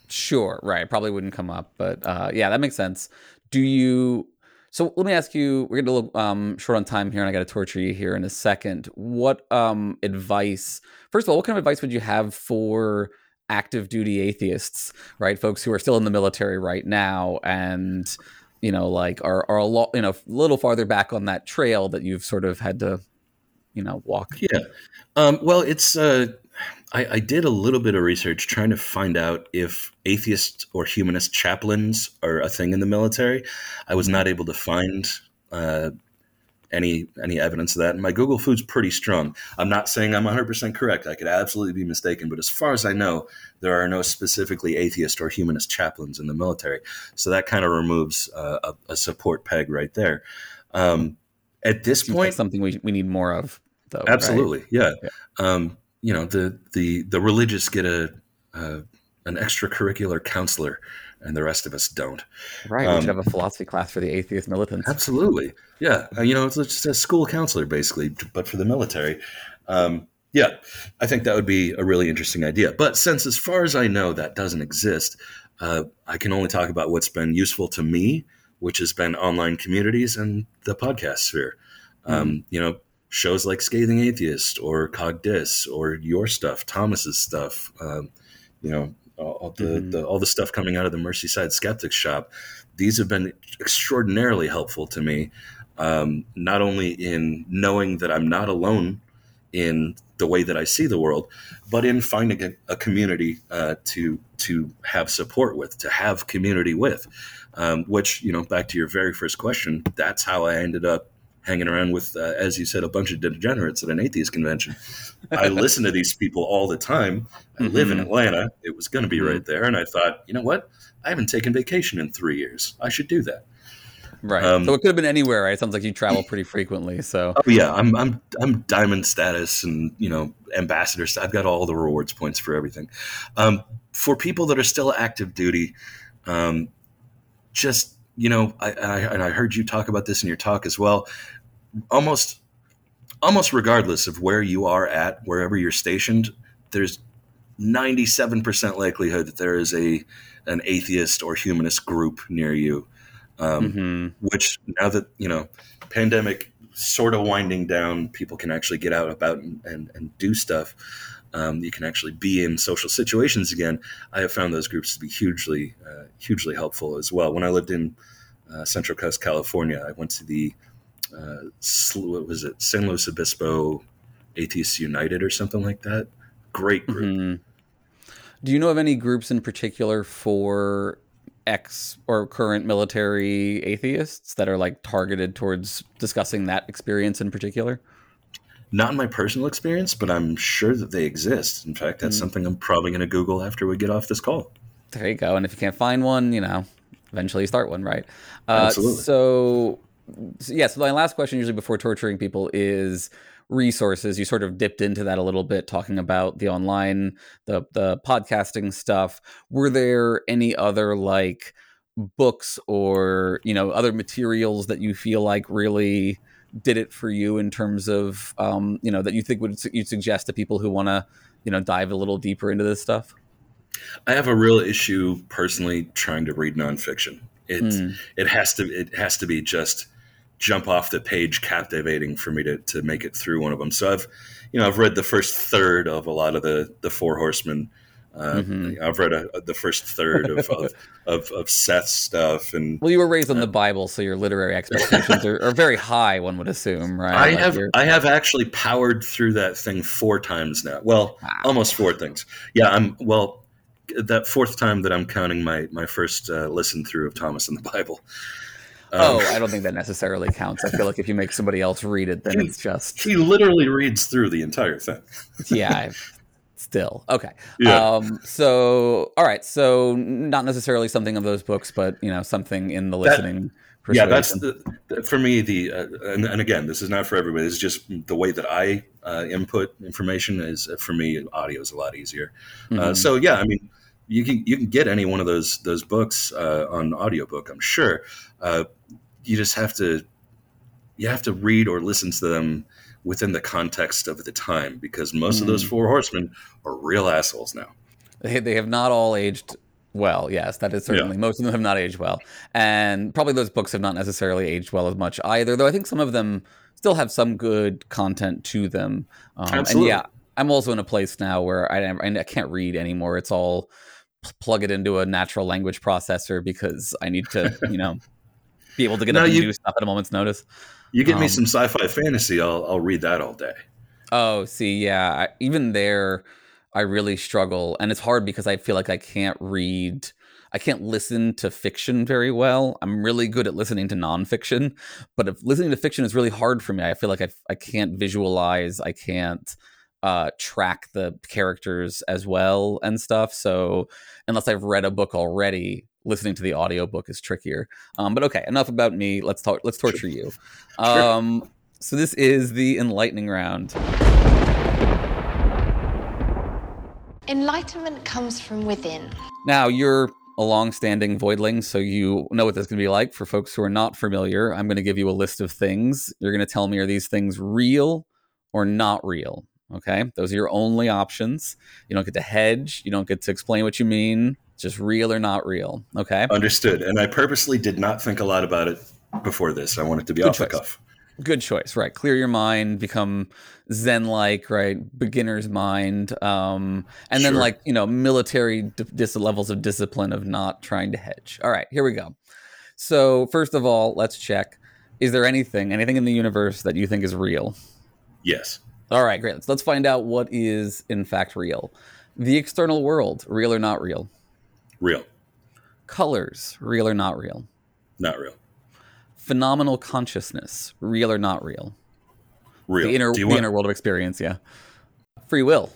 Sure, right. Probably wouldn't come up, but uh, yeah, that makes sense. Do you? So let me ask you. We're getting a little um, short on time here, and I got to torture you here in a second. What um, advice? First of all, what kind of advice would you have for active duty atheists, right? Folks who are still in the military right now, and you know, like are are a lot, you know, a little farther back on that trail that you've sort of had to, you know, walk. Yeah. Um, well, it's. Uh, I, I did a little bit of research trying to find out if atheist or humanist chaplains are a thing in the military. I was not able to find uh, any any evidence of that. And my Google-fu's pretty strong. I'm not saying I'm 100 percent correct. I could absolutely be mistaken, but as far as I know, there are no specifically atheist or humanist chaplains in the military. So that kind of removes uh, a, a support peg right there. Um, at this Seems like point, something we we need more of, though. right? Absolutely, yeah. Um, you know, the the the religious get a uh, an extracurricular counselor, and the rest of us don't. Right. we Um, should have a philosophy class for the atheist militants. Absolutely, yeah. Uh, you know, it's just a school counselor basically, but for the military. Um, yeah, I think that would be a really interesting idea. But since, as far as I know, that doesn't exist, uh, I can only talk about what's been useful to me, which has been online communities and the podcast sphere. Um, you know, shows like Scathing Atheist or Cogdis or your stuff, Thomas's stuff. Um, you know, all the, Mhm. the all the stuff coming out of the Merseyside Skeptics shop. These have been extraordinarily helpful to me, um, not only in knowing that I'm not alone in the way that I see the world, but in finding a, a community uh, to to have support with, to have community with. Um, which you know, back to your very first question, that's how I ended up hanging around with, uh, as you said, a bunch of degenerates at an atheist convention. I listen to these people all the time. I live in Mhm. Atlanta. It was going to be Mhm. right there, and I thought, you know what? I haven't taken vacation in three years. I should do that. Right. Um, so it could have been anywhere, right? It sounds like you travel pretty frequently. So Oh yeah, I'm I'm I'm diamond status and you know ambassador. I've got all the rewards points for everything. Um, for people that are still active duty, um, just you know, I, I and I heard you talk about this in your talk as well. Almost, almost regardless of where you are at, wherever you're stationed, there's 97% likelihood that there is a an atheist or humanist group near you. Um, Mhm. which now that you know pandemic sort of winding down people can actually get out about and, and, and do stuff um, you can actually be in social situations again i have found those groups to be hugely uh, hugely helpful as well when i lived in uh, central coast california i went to the uh, what was it san luis obispo atheists united or something like that great group Mhm. Do you know of any groups in particular for ex or current military atheists that are like targeted towards discussing that experience in particular? Not in my personal experience but i'm sure that they exist in fact that's Mm. something i'm probably going to google after we get off this call There you go. And if you can't find one, you know, eventually start one, right? Uh, Absolutely. So, so, yeah. So my last question, usually before torturing people, is resources. You sort of dipped into that a little bit, talking about the online, the the podcasting stuff. Were there any other like books or you know other materials that you feel like really did it for you in terms of um, you know that you think would you suggest to people who want to you know dive a little deeper into this stuff? I have a real issue personally trying to read nonfiction. It Hmm. it has to it has to be just jump off the page captivating for me to to make it through one of them. So I've you know I've read the first third of a lot of the the Four Horsemen. Uh, Mhm. I've read a, the first third of, of, <laughs> of, of Seth's stuff, and Well, you were raised on the Bible, so your literary expectations are, are very high. One would assume, right? I Like have I have actually powered through that thing four times now. Well, almost four things. Yeah, I'm well. That fourth time that I'm counting my my first uh, listen through of Thomas in the Bible. Um, oh, I don't think that necessarily counts. I feel like if you make somebody else read it, then He- it's just he literally reads through the entire thing. yeah. <laughs> Still okay. Yeah. Um. So all right. So not necessarily something of those books, but you know something in the That- listening. Yeah, that's the, for me. The uh, and, and again, this is not for everybody. This is just the way that I uh, input information. Is uh, for me, audio is a lot easier. Uh, Mhm. so yeah, I mean, you can you can get any one of those those books uh, on audiobook. I'm sure. Uh, you just have to you have to read or listen to them within the context of the time because most of those Mm. four horsemen are real assholes now. They, they have not all aged well. Yes, that is certainly. Most of them have not aged well, and probably those books have not necessarily aged well as much either. Though I think some of them still have some good content to them. Um, and Absolutely. yeah, I'm also in a place now where I, I can't read anymore. It's all plug it into a natural language processor because I need to, you know, be able to get <laughs> No, up and you- do stuff at a moment's notice. You give me Um, some sci-fi fantasy, I'll I'll read that all day. Oh, see, yeah. I, even there, I really struggle, and it's hard because I feel like I can't read. I can't listen to fiction very well. I'm really good at listening to nonfiction, but if listening to fiction is really hard for me. I feel like I, I can't visualize. I can't uh, track the characters as well and stuff. So unless I've read a book already, listening to the audiobook is trickier. Um, but okay, enough about me. Let's talk. Let's torture you. <laughs> Um, so this is the enlightening round. Enlightenment comes from within. Now, you're a long-standing voidling, so you know what this is going to be like. For folks who are not familiar, I'm going to give you a list of things. You're going to tell me are these things real or not real? Okay, those are your only options. You don't get to hedge. You don't get to explain what you mean. Just real or not real. Okay. Understood. And I purposely did not think a lot about it before this. I want it to be Good off the cuff. Good choice, right? Clear your mind, become zen-like, right? Beginner's mind, um, and then like you know, military d- dis- levels of discipline of not trying to hedge. All right, here we go. So first of all, let's check: is there anything, anything in the universe that you think is real? Yes. All right, great. Let's, let's find out what is in fact real. The external world, real or not real? Real. Colors, real or not real? Not real. Phenomenal consciousness, real or not real? Real. The inner, the want- inner world of experience, yeah. Free will,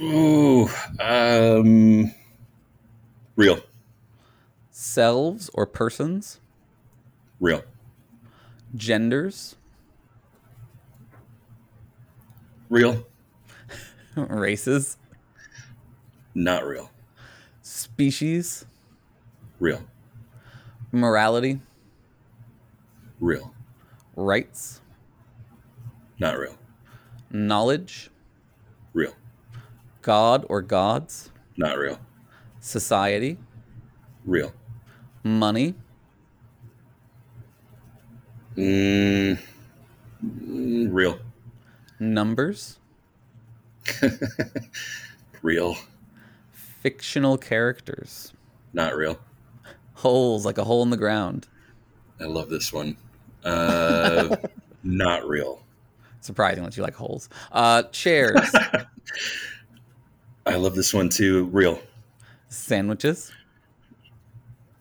Ooh. Um. Real. selves or persons, Real. genders, Real. <laughs> races, Not real. species, Real. morality, Real. rights, Not real. knowledge, Real. God or gods, Not real. society, Real. money, Mm, real. numbers, <laughs> Real. Fictional characters, Not real. holes like a hole in the ground. I love this one. Uh, <laughs> not real. Surprising that you like holes. Uh, chairs, <laughs> I love this one too. Real. sandwiches,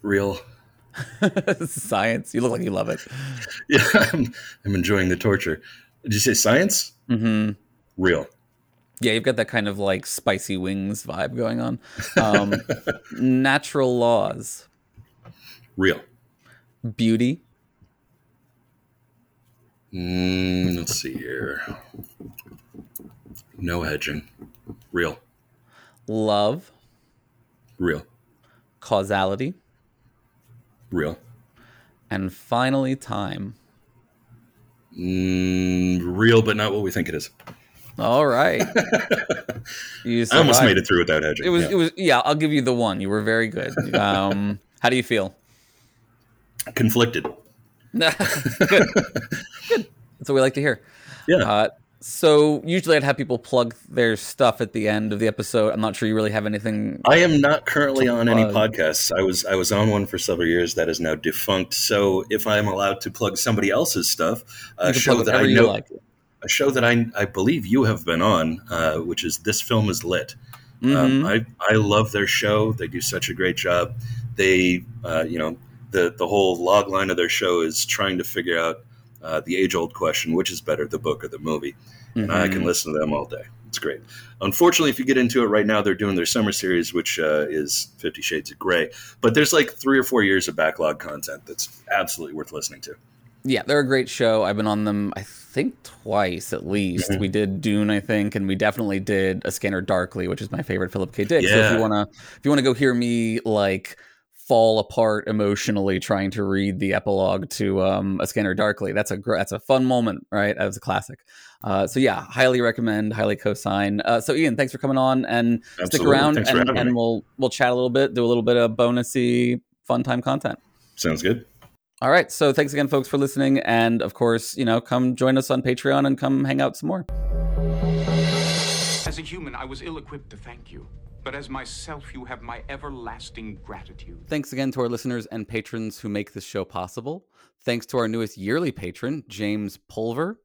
Real. <laughs> science. You look like you love it. Yeah, I'm, I'm enjoying the torture. Did you say science? Mm-hmm. Real. Yeah, you've got that kind of like spicy wings vibe going on. Um, <laughs> natural laws, Real. beauty, Mm, let's see here. No hedging. Real. love, Real. causality, Real. and finally time. Mm, real, but not what we think it is. All right. <laughs> You I almost made it through without hedging. It was. yeah. It was. Yeah, I'll give you the one. You were very good. Um, <laughs> how do you feel? conflicted. <laughs> Good. Good. That's what we like to hear. Yeah. Uh, so usually I'd have people plug their stuff at the end of the episode. I'm not sure you really have anything. I am not currently on any podcasts. I was I was on one for several years that is now defunct. So if I am allowed to plug somebody else's stuff, You a show that I know, like. A show that I I believe you have been on, uh, which is this film is lit. Mhm. Um, I I love their show. They do such a great job. They uh, you know the the whole log line of their show is trying to figure out uh, the age old question: which is better, the book or the movie? And I can Mhm. listen to them all day. It's great. Unfortunately, if you get into it right now, they're doing their summer series, which uh, is Fifty Shades of Grey. But there's like three or four years of backlog content that's absolutely worth listening to. Yeah, they're a great show. I've been on them, I think, twice at least. Mhm. We did Dune, I think, and we definitely did A Scanner Darkly, which is my favorite Philip K. Dick. So if you wanna, if you wanna go hear me like fall apart emotionally trying to read the epilogue to um, A Scanner Darkly, that's a gr- that's a fun moment, right? That was a classic. Uh, so yeah, highly recommend, highly co-sign. Uh, so Ian, thanks for coming on and stick around, Thanks and, and we'll we'll chat a little bit, do a little bit of bonusy fun time content. Sounds good. All right. So thanks again, folks, for listening. And of course, you know, come join us on Patreon and come hang out some more. As a human, I was ill equipped to thank you. But as myself, you have my everlasting gratitude. Thanks again to our listeners and patrons who make this show possible. Thanks to our newest yearly patron, James Pulver.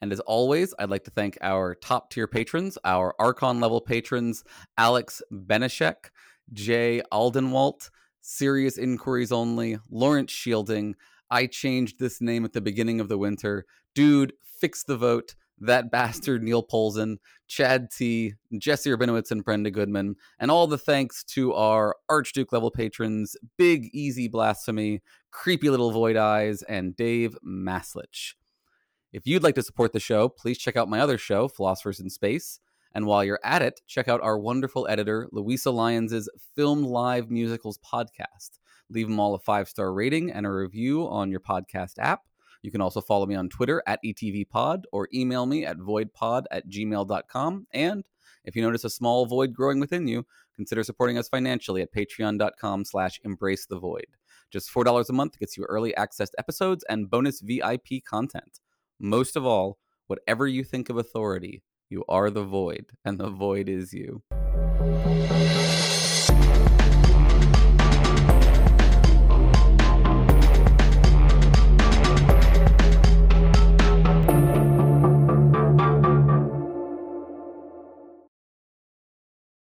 And as always, I'd like to thank our top tier patrons, our Archon level patrons, Alex Beneshek, Jay Aldenwalt, Serious Inquiries Only, Lawrence Shielding, I changed this name at the beginning of the winter, Dude, Fix the Vote, That <laughs> Bastard Neil Polzin, Chad T, Jesse Urbinowitz, and Brenda Goodman, and all the thanks to our Archduke level patrons, Big Easy Blasphemy, Creepy Little Void Eyes, and Dave Maslich. If you'd like to support the show, please check out my other show, Philosophers in Space. And while you're at it, check out our wonderful editor, Louisa Lyons' Film Live Musicals podcast. Leave them all a five star rating and a review on your podcast app. You can also follow me on Twitter at ETVPod or email me at voidpod at gmail.com. And if you notice a small void growing within you, consider supporting us financially at patreon.com slash embrace the void. Just $4 a month gets you early access to episodes and bonus VIP content. Most of all, whatever you think of authority, you are the void, and the void is you.